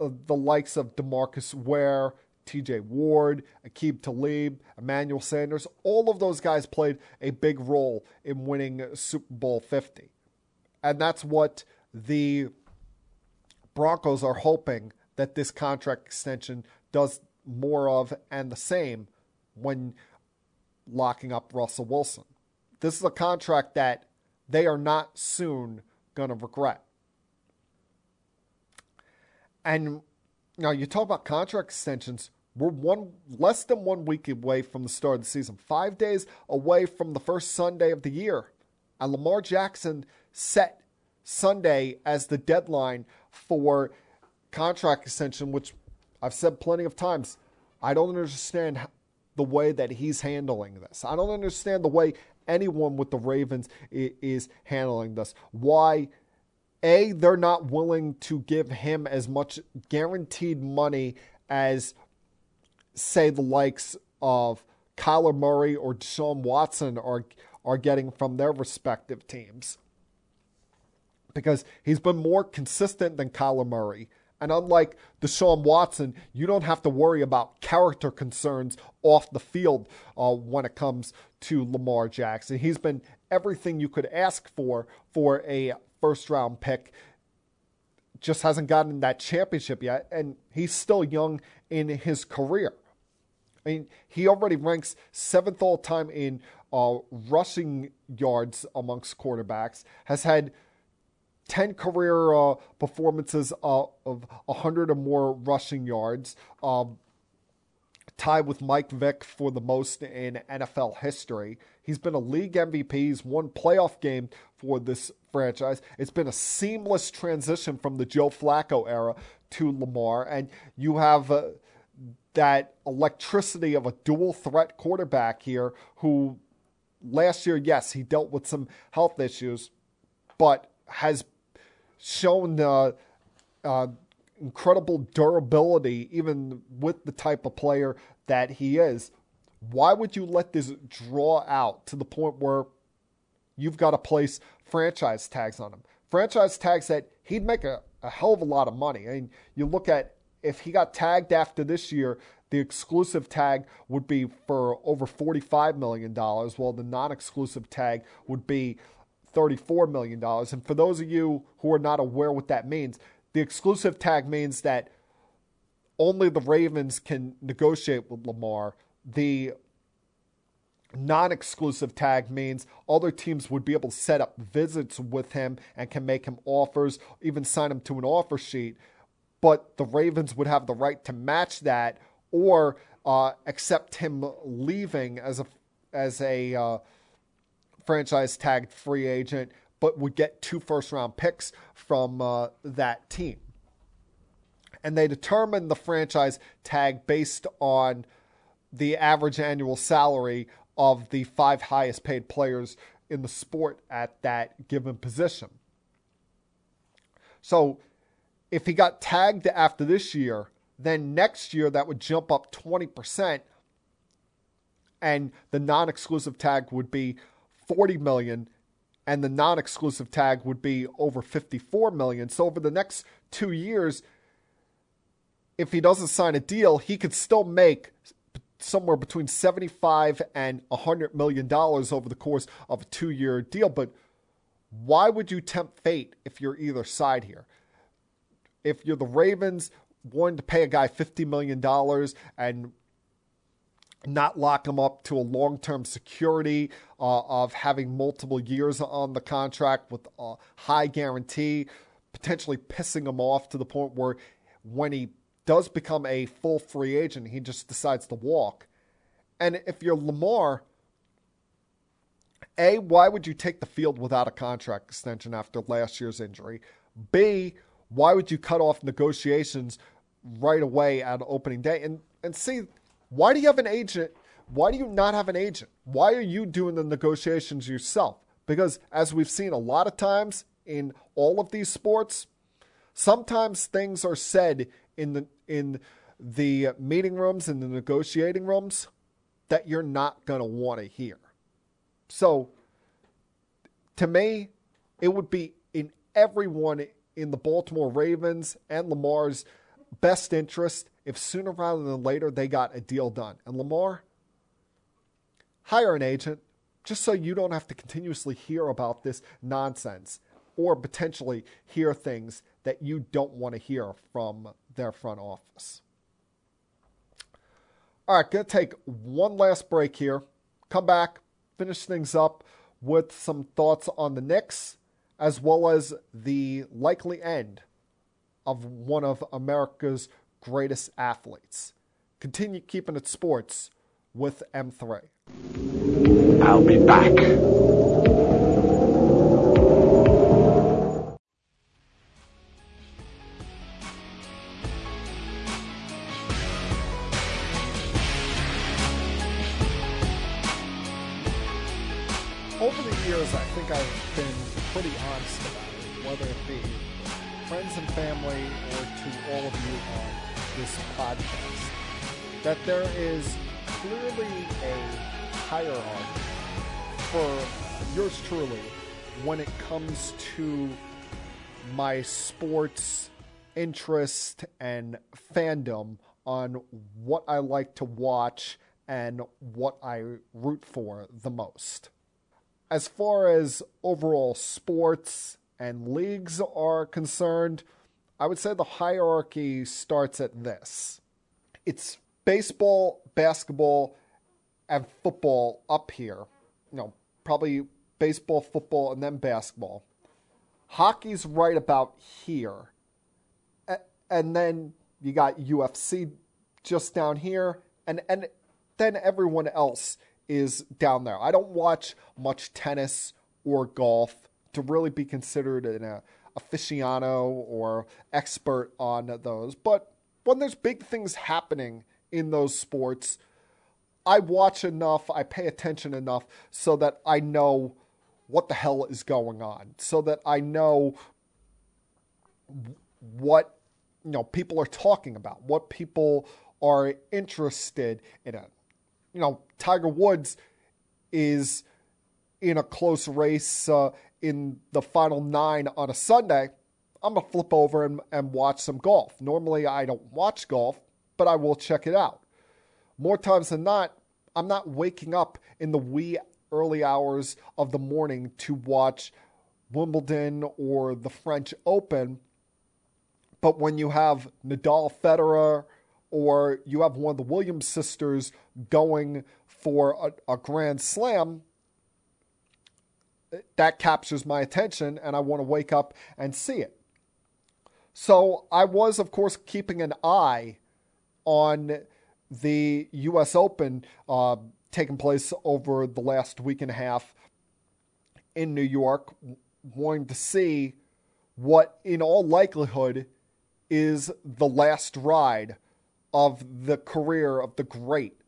uh, the likes of Demarcus Ware, TJ Ward, Aqib Talib, Emmanuel Sanders, all of those guys played a big role in winning Super Bowl 50. And that's what the Broncos are hoping that this contract extension does more of and the same when locking up Russell Wilson. This is a contract that they are not soon going to regret. And now you talk about contract extensions. We're one less than one week away from the start of the season, five days away from the first Sunday of the year. And Lamar Jackson set Sunday as the deadline for contract extension, which I've said plenty of times. I don't understand the way that he's handling this. I don't understand the way anyone with the Ravens is handling this. Why? A, they're not willing to give him as much guaranteed money as, say, the likes of Kyler Murray or Deshaun Watson are are getting from their respective teams. Because he's been more consistent than Kyler Murray. And unlike Deshaun Watson, you don't have to worry about character concerns off the field uh, when it comes to Lamar Jackson. He's been everything you could ask for for a first round pick. Just hasn't gotten that championship yet, and he's still young in his career. I mean, he already ranks seventh all time in uh, rushing yards amongst quarterbacks, has had 10 career uh, performances uh, of 100 or more rushing yards, um, tied with Mike Vick for the most in NFL history. He's been a league MVP. He's won playoff game for this franchise. It's been a seamless transition from the Joe Flacco era to Lamar, and you have uh, that electricity of a dual threat quarterback here who last year, yes, he dealt with some health issues, but has shown uh, uh, incredible durability, even with the type of player that he is. Why would you let this draw out to the point where you've got to place franchise tags on him? Franchise tags that he'd make a, a hell of a lot of money. I mean, you look at if he got tagged after this year, the exclusive tag would be for over $45 million, while the non exclusive tag would be $34 million. And for those of you who are not aware what that means, the exclusive tag means that only the Ravens can negotiate with Lamar. The non exclusive tag means other teams would be able to set up visits with him and can make him offers, even sign him to an offer sheet. But the Ravens would have the right to match that or uh, accept him leaving as a as a uh, franchise tagged free agent, but would get two first round picks from uh, that team. And they determine the franchise tag based on the average annual salary of the five highest paid players in the sport at that given position. So if he got tagged after this year, then next year that would jump up 20% and the non-exclusive tag would be 40 million and the non-exclusive tag would be over 54 million. So over the next 2 years if he doesn't sign a deal, he could still make somewhere between 75 and 100 million dollars over the course of a 2-year deal, but why would you tempt fate if you're either side here? If you're the Ravens, wanting to pay a guy $50 million and not lock him up to a long term security uh, of having multiple years on the contract with a high guarantee, potentially pissing him off to the point where when he does become a full free agent, he just decides to walk. And if you're Lamar, A, why would you take the field without a contract extension after last year's injury? B, why would you cut off negotiations right away at opening day? And and see, why do you have an agent? Why do you not have an agent? Why are you doing the negotiations yourself? Because as we've seen a lot of times in all of these sports, sometimes things are said in the in the meeting rooms and the negotiating rooms that you're not going to want to hear. So to me, it would be in everyone in the Baltimore Ravens and Lamar's best interest if sooner rather than later they got a deal done. And Lamar, hire an agent just so you don't have to continuously hear about this nonsense or potentially hear things that you don't want to hear from their front office. All right, going to take one last break here. Come back, finish things up with some thoughts on the Knicks as well as the likely end of one of America's greatest athletes. Continue keeping it sports with M3. I'll be back. Hierarchy for yours truly when it comes to my sports interest and fandom on what I like to watch and what I root for the most. As far as overall sports and leagues are concerned, I would say the hierarchy starts at this it's baseball, basketball, and football up here. You know, probably baseball, football, and then basketball. Hockey's right about here. And then you got UFC just down here, and, and then everyone else is down there. I don't watch much tennis or golf to really be considered an uh, aficionado or expert on those. But when there's big things happening in those sports, I watch enough, I pay attention enough so that I know what the hell is going on, so that I know what you know people are talking about, what people are interested in. You know, Tiger Woods is in a close race uh, in the final nine on a Sunday. I'm gonna flip over and, and watch some golf. Normally, I don't watch golf, but I will check it out. More times than not, I'm not waking up in the wee early hours of the morning to watch Wimbledon or the French Open. But when you have Nadal Federer or you have one of the Williams sisters going for a, a Grand Slam, that captures my attention and I want to wake up and see it. So I was, of course, keeping an eye on the U.S. Open uh, taking place over the last week and a half in New York, wanting to see what, in all likelihood, is the last ride of the career of the great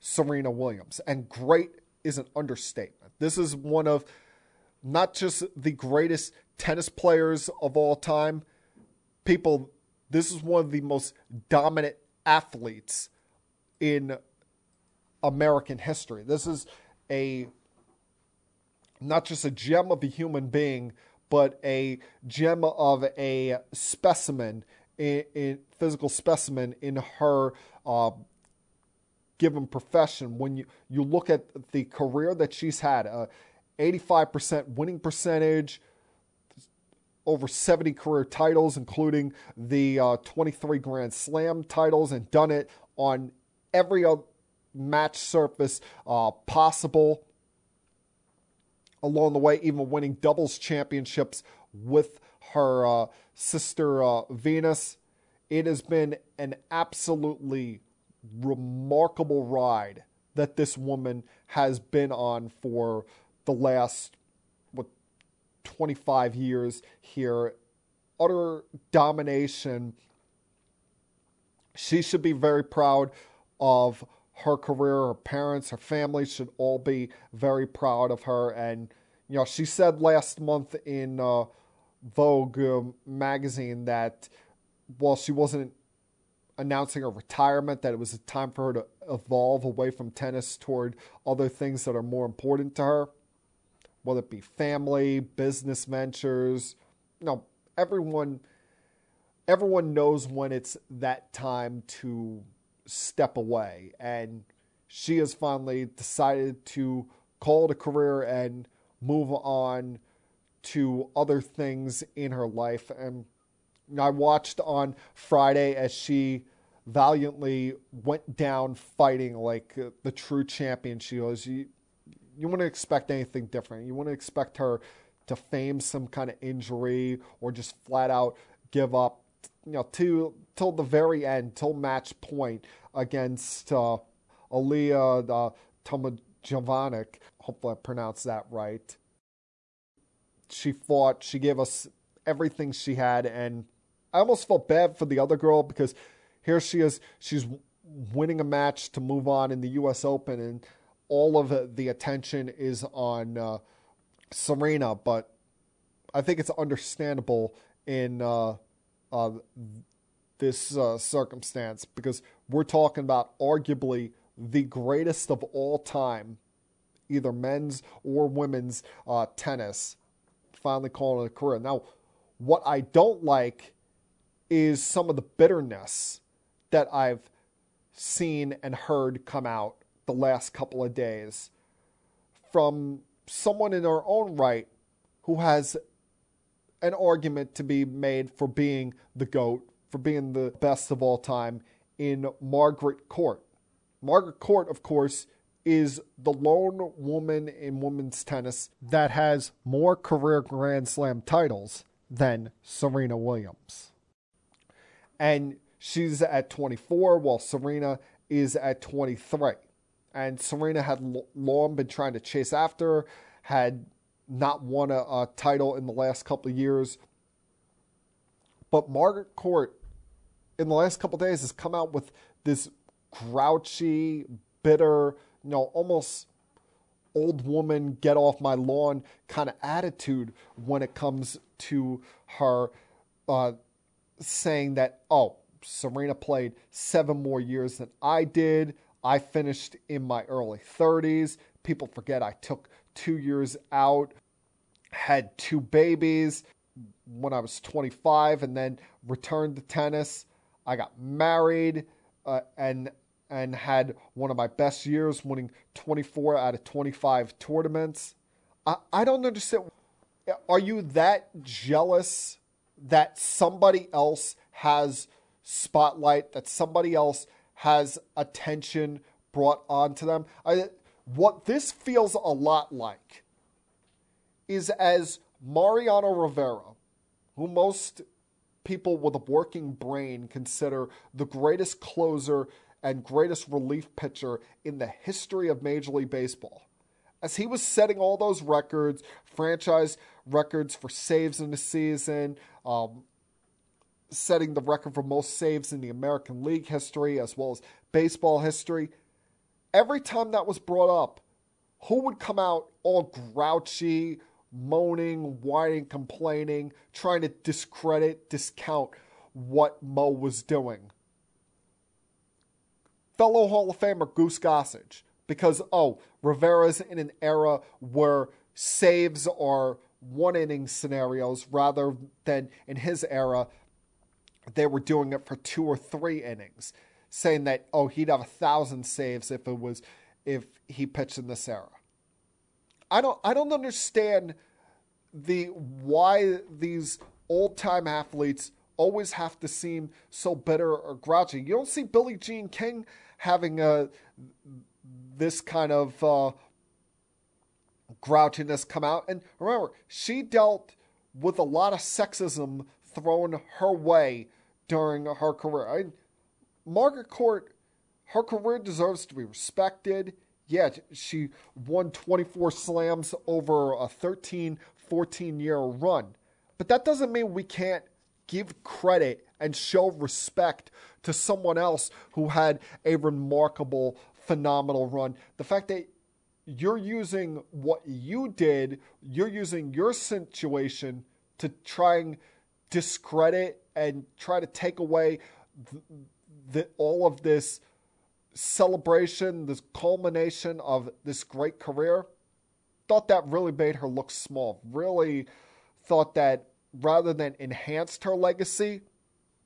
Serena Williams. And great is an understatement. This is one of not just the greatest tennis players of all time, people, this is one of the most dominant athletes in American history. This is a not just a gem of a human being, but a gem of a specimen, a, a physical specimen in her uh, given profession. When you, you look at the career that she's had, uh, 85% winning percentage, over 70 career titles, including the uh, 23 Grand Slam titles, and done it on every match surface uh, possible. Along the way, even winning doubles championships with her uh, sister uh, Venus. It has been an absolutely remarkable ride that this woman has been on for the last what 25 years here utter domination she should be very proud of her career, her parents, her family should all be very proud of her. And, you know, she said last month in uh, Vogue uh, magazine that while she wasn't announcing her retirement, that it was a time for her to evolve away from tennis toward other things that are more important to her, whether it be family, business ventures. You know, everyone everyone knows when it's that time to step away. And she has finally decided to call it a career and move on to other things in her life. And I watched on Friday as she valiantly went down fighting like uh, the true champion she was. You, you wouldn't expect anything different. You wouldn't expect her to fame some kind of injury or just flat out give up you know, to till the very end, till match point against uh, Aliyah uh, Tomajovanic. Hopefully, I pronounced that right. She fought. She gave us everything she had, and I almost felt bad for the other girl because here she is. She's winning a match to move on in the U.S. Open, and all of the attention is on uh, Serena, but I think it's understandable in uh, uh, this uh, circumstance because we're talking about arguably the greatest of all time, either men's or women's uh, tennis, finally calling it a career. Now, what I don't like is some of the bitterness that I've seen and heard come out the last couple of days from someone in her own right who has an argument to be made for being the GOAT, for being the best of all time in Margaret Court. Margaret Court, of course, is the lone woman in women's tennis that has more career Grand Slam titles than Serena Williams. And she's at 24, while Serena is at 23. And Serena had long been trying to chase after had not won a, a title in the last couple of years. But Margaret Court, in the last couple of days, has come out with this grouchy, bitter, you know, almost old woman, get off my lawn kind of attitude when it comes to her uh, saying that, oh, Serena played seven more years than I did. I finished in my early 30s. People forget I took two years out, had two babies when I was 25, and then returned to tennis. I got married uh, and and had one of my best years, winning 24 out of 25 tournaments. I, I don't understand. Are you that jealous that somebody else has spotlight, that somebody else has attention brought onto them? I, what this feels a lot like is as Mariano Rivera, who most people with a working brain consider the greatest closer and greatest relief pitcher in the history of Major League Baseball. As he was setting all those records, franchise records for saves in the season, um, setting the record for most saves in the American League history as well as baseball history, every time that was brought up, who would come out all grouchy, moaning, whining, complaining, trying to discredit, discount what Mo was doing? fellow Hall of Famer Goose Gossage because, oh, Rivera's in an era where saves are one inning scenarios rather than in his era, they were doing it for two or three innings, saying that, oh, he'd have a thousand saves if it was if he pitched in this era. I don't I don't understand the why these old time athletes always have to seem so bitter or grouchy. You don't see Billie Jean King having a this kind of uh, grouchiness come out. And remember, she dealt with a lot of sexism thrown her way during her career. I, Margaret Court, her career deserves to be respected. Yeah, she won 24 slams over a 13, 14 year run. But that doesn't mean we can't give credit and show respect to someone else who had a remarkable, phenomenal run. The fact that you're using what you did, you're using your situation to try and discredit and try to take away the, all of this celebration, this culmination of this great career. Thought that really made her look small. Really thought that rather than enhanced her legacy,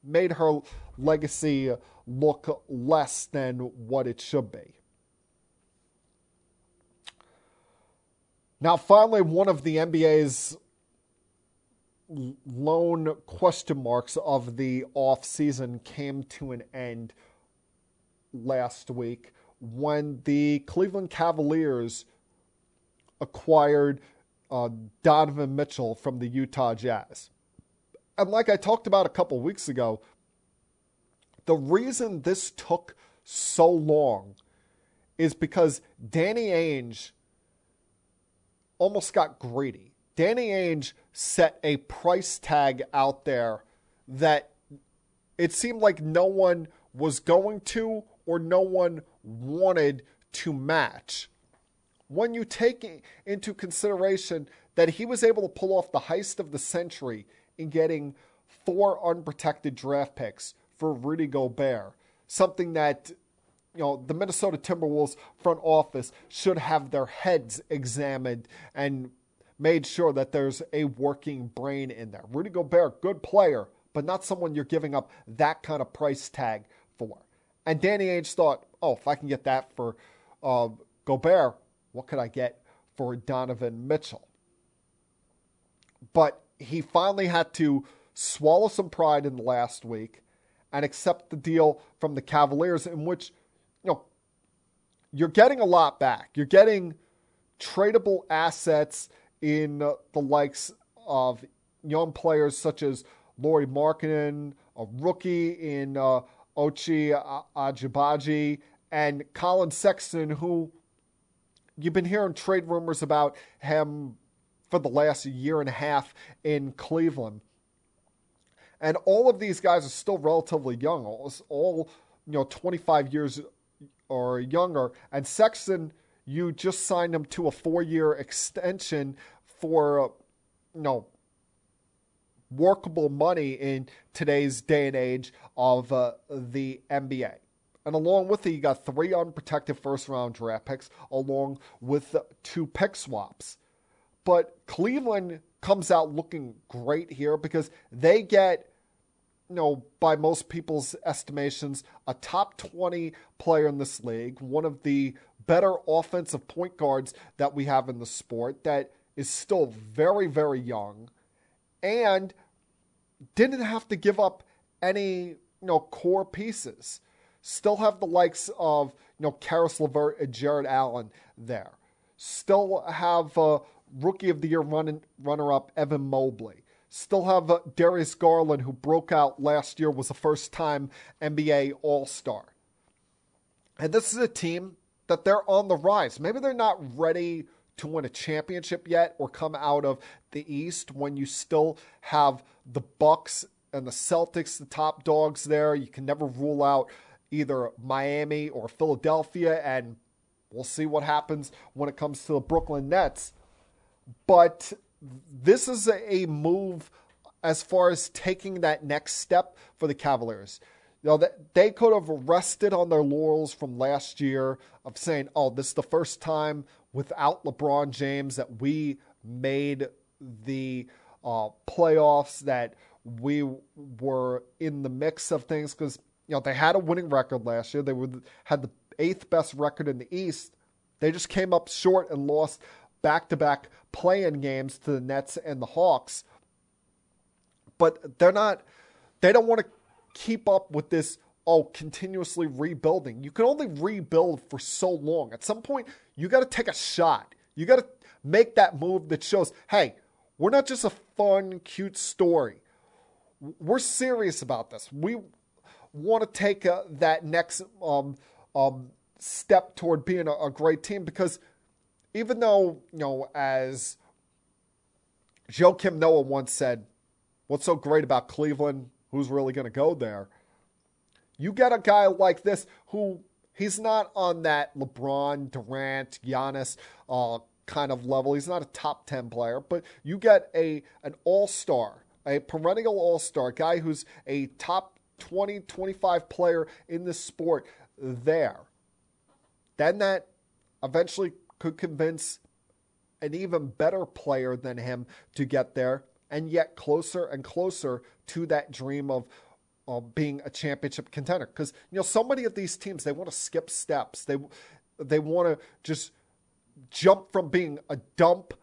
made her legacy look less than what it should be. Now, finally, one of the NBA's lone question marks of the offseason came to an end last week when the Cleveland Cavaliers acquired uh, Donovan Mitchell from the Utah Jazz. And like I talked about a couple weeks ago, the reason this took so long is because Danny Ainge almost got greedy. Danny Ainge set a price tag out there that it seemed like no one was going to or no one wanted to match. When you take into consideration that he was able to pull off the heist of the century in getting four unprotected draft picks for Rudy Gobert, something that you know the Minnesota Timberwolves front office should have their heads examined and made sure that there's a working brain in there. Rudy Gobert, good player, but not someone you're giving up that kind of price tag for. And Danny Ainge thought, oh, if I can get that for uh, Gobert, what could I get for Donovan Mitchell? But he finally had to swallow some pride in the last week and accept the deal from the Cavaliers, in which, you know, you're getting a lot back. You're getting tradable assets in uh, the likes of young players such as Lauri Markkanen, a rookie in uh, Ochai Agbaji, and Collin Sexton, who you've been hearing trade rumors about him for the last year and a half in Cleveland. And all of these guys are still relatively young, all, all you know, 25 years or younger. And Sexton, you just signed him to a four-year extension for, you know, workable money in today's day and age of uh, the NBA. And along with it, you got three unprotected first round draft picks, along with two pick swaps. But Cleveland comes out looking great here because they get, you know, by most people's estimations, a top 20 player in this league, one of the better offensive point guards that we have in the sport that is still very, very young and didn't have to give up any, you know, core pieces. Still have the likes of, you know, Caris LeVert and Jarrett Allen there. Still have uh, Rookie of the Year running, runner-up Evan Mobley. Still have uh, Darius Garland, who broke out last year, was a first-time NBA All-Star. And this is a team that they're on the rise. Maybe they're not ready to win a championship yet or come out of the East when you still have the Bucks and the Celtics, the top dogs there. You can never rule out either Miami or Philadelphia, and we'll see what happens when it comes to the Brooklyn Nets. But this is a move as far as taking that next step for the Cavaliers. You know, they could have rested on their laurels from last year of saying, oh, this is the first time without LeBron James that we made the uh, playoffs, that we were in the mix of things because you know they had a winning record last year. They were had the eighth best record in the East. They just came up short and lost back-to-back play-in games to the Nets and the Hawks. But they're not. They don't want to keep up with this. Oh, continuously rebuilding. You can only rebuild for so long. At some point, you got to take a shot. You got to make that move that shows, hey, we're not just a fun, cute story. We're serious about this. We want to take uh, that next um, um, step toward being a, a great team because even though, you know, as Joakim Noah once said, what's so great about Cleveland? Who's really going to go there? You get a guy like this who he's not on that LeBron, Durant, Giannis uh, kind of level. He's not a top 10 player, but you get a an all-star, a perennial all-star, guy who's a top 20, 25 player in the sport there. Then that eventually could convince an even better player than him to get there and yet closer and closer to that dream of uh, being a championship contender. Because you know, so many of these teams they want to skip steps. They they want to just jump from being a dump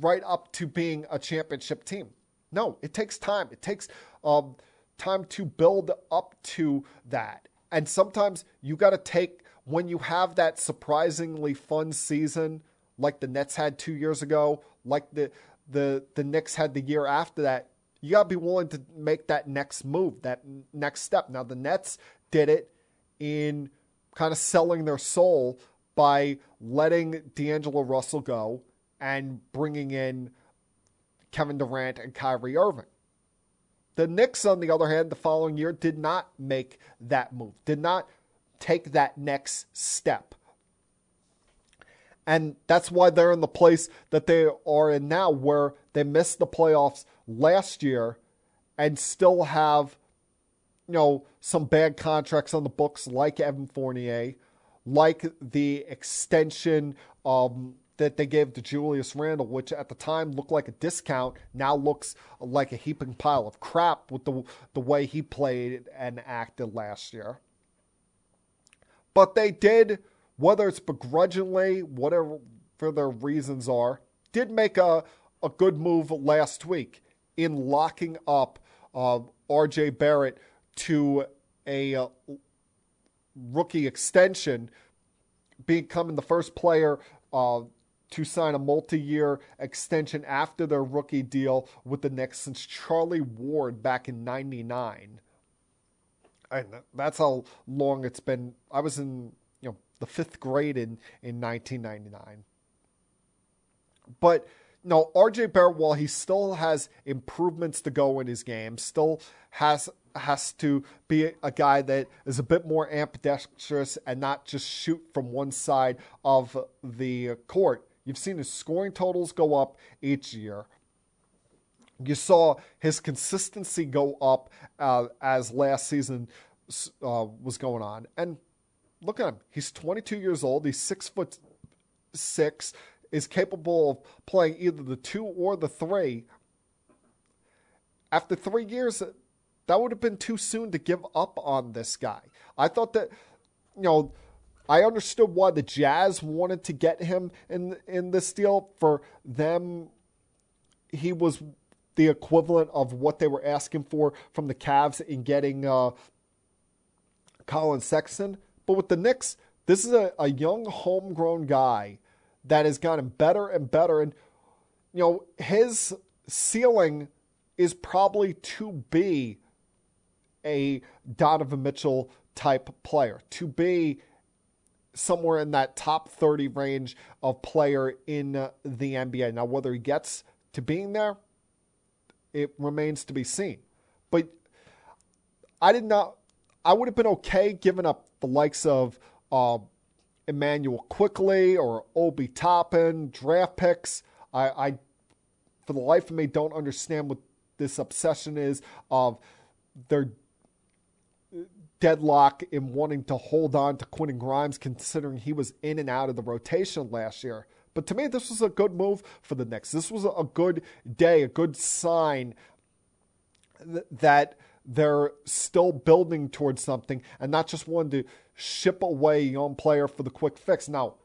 right up to being a championship team. No, it takes time. It takes um, time to build up to that. And sometimes you got to take when you have that surprisingly fun season like the Nets had two years ago, like the the the Knicks had the year after that. You got to be willing to make that next move, that next step. Now the Nets did it in kind of selling their soul by letting D'Angelo Russell go and bringing in Kevin Durant and Kyrie Irving. The Knicks, on the other hand, the following year did not make that move, did not take that next step. And that's why they're in the place that they are in now, where they missed the playoffs last year and still have, you know, some bad contracts on the books like Evan Fournier, like the extension um, that they gave to Julius Randle, which at the time looked like a discount, now looks like a heaping pile of crap with the the way he played and acted last year. But they did whether it's begrudgingly, whatever their reasons are, did make a, a good move last week in locking up uh, RJ Barrett to a uh, rookie extension, becoming the first player uh, to sign a multi year extension after their rookie deal with the Knicks since Charlie Ward back in 99. And that's how long it's been. I was in the fifth grade in, in 1999. But no, RJ Barrett, while he still has improvements to go in his game, still has has to be a guy that is a bit more ambidextrous and not just shoot from one side of the court. You've seen his scoring totals go up each year. You saw his consistency go up uh, as last season uh, was going on, and look at him. He's 22 years old. He's six foot six. Is capable of playing either the two or the three. After three years, that would have been too soon to give up on this guy. I thought that, you know, I understood why the Jazz wanted to get him in in this deal. For them, he was the equivalent of what they were asking for from the Cavs in getting uh, Collin Sexton. But with the Knicks, this is a, a young homegrown guy that has gotten better and better. And, you know, his ceiling is probably to be a Donovan Mitchell type player, to be somewhere in that top 30 range of player in the NBA. Now, whether he gets to being there, it remains to be seen. But I did not, I would have been okay giving up the likes of uh, Immanuel Quickley or Obi Toppin, draft picks. I, I, for the life of me, don't understand what this obsession is of their deadlock in wanting to hold on to Quentin Grimes, considering he was in and out of the rotation last year. But to me, this was a good move for the Knicks. This was a good day, a good sign that they're still building towards something and not just wanting to ship away a young player for the quick fix. Now,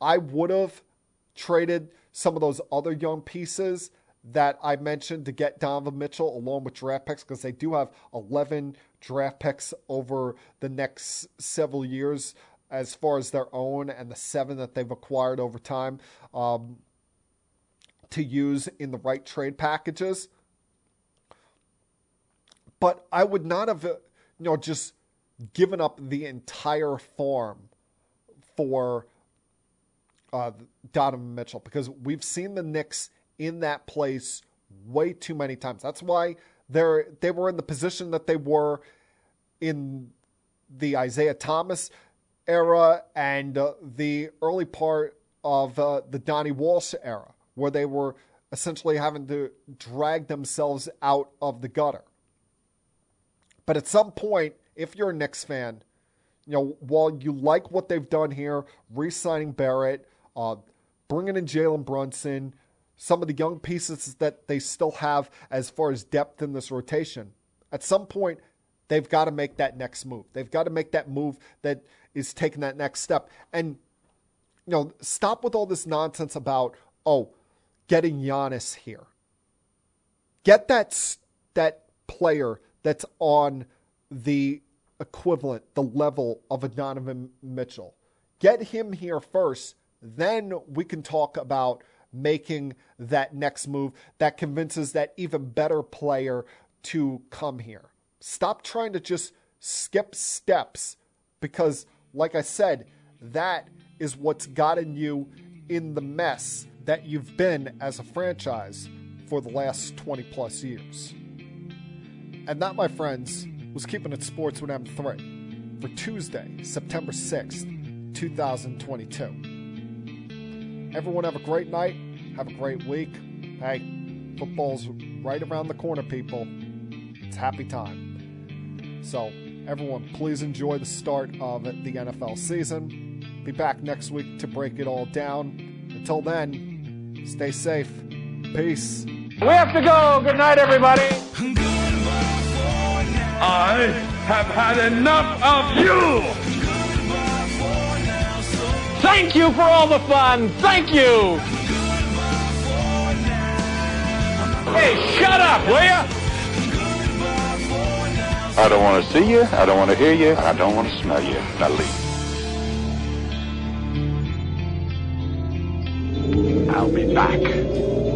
I would have traded some of those other young pieces that I mentioned to get Donovan Mitchell along with draft picks because they do have 11 draft picks over the next several years as far as their own and the seven that they've acquired over time um, to use in the right trade packages but I would not have, you know, just given up the entire farm for uh, Donovan Mitchell because we've seen the Knicks in that place way too many times. That's why they're they were in the position that they were in the Isiah Thomas era and uh, the early part of uh, the Donnie Walsh era, where they were essentially having to drag themselves out of the gutter. But at some point, if you're a Knicks fan, you know, while you like what they've done here, re-signing Barrett, uh, bringing in Jalen Brunson, some of the young pieces that they still have as far as depth in this rotation, at some point they've got to make that next move. They've got to make that move that is taking that next step. And you know, stop with all this nonsense about oh, getting Giannis here. Get that that player that's on the equivalent, the level of Donovan Mitchell. Get him here first, then we can talk about making that next move that convinces that even better player to come here. Stop trying to just skip steps because, like I said, that is what's gotten you in the mess that you've been as a franchise for the last 20 plus years. And that, my friends, was Keeping It Sports with M3 for Tuesday, September 6th, 2022. everyone have a great night. Have a great week. Hey, football's right around the corner, people. It's happy time. So, everyone, please enjoy the start of the NFL season. Be back next week to break it all down. Until then, stay safe. Peace. We have to go. Good night, everybody. I have had enough of you! Thank you for all the fun. Thank you. Hey, shut up, will ya? I don't want to see you. I don't want to hear you. I don't want to smell you. Now leave. I'll be back.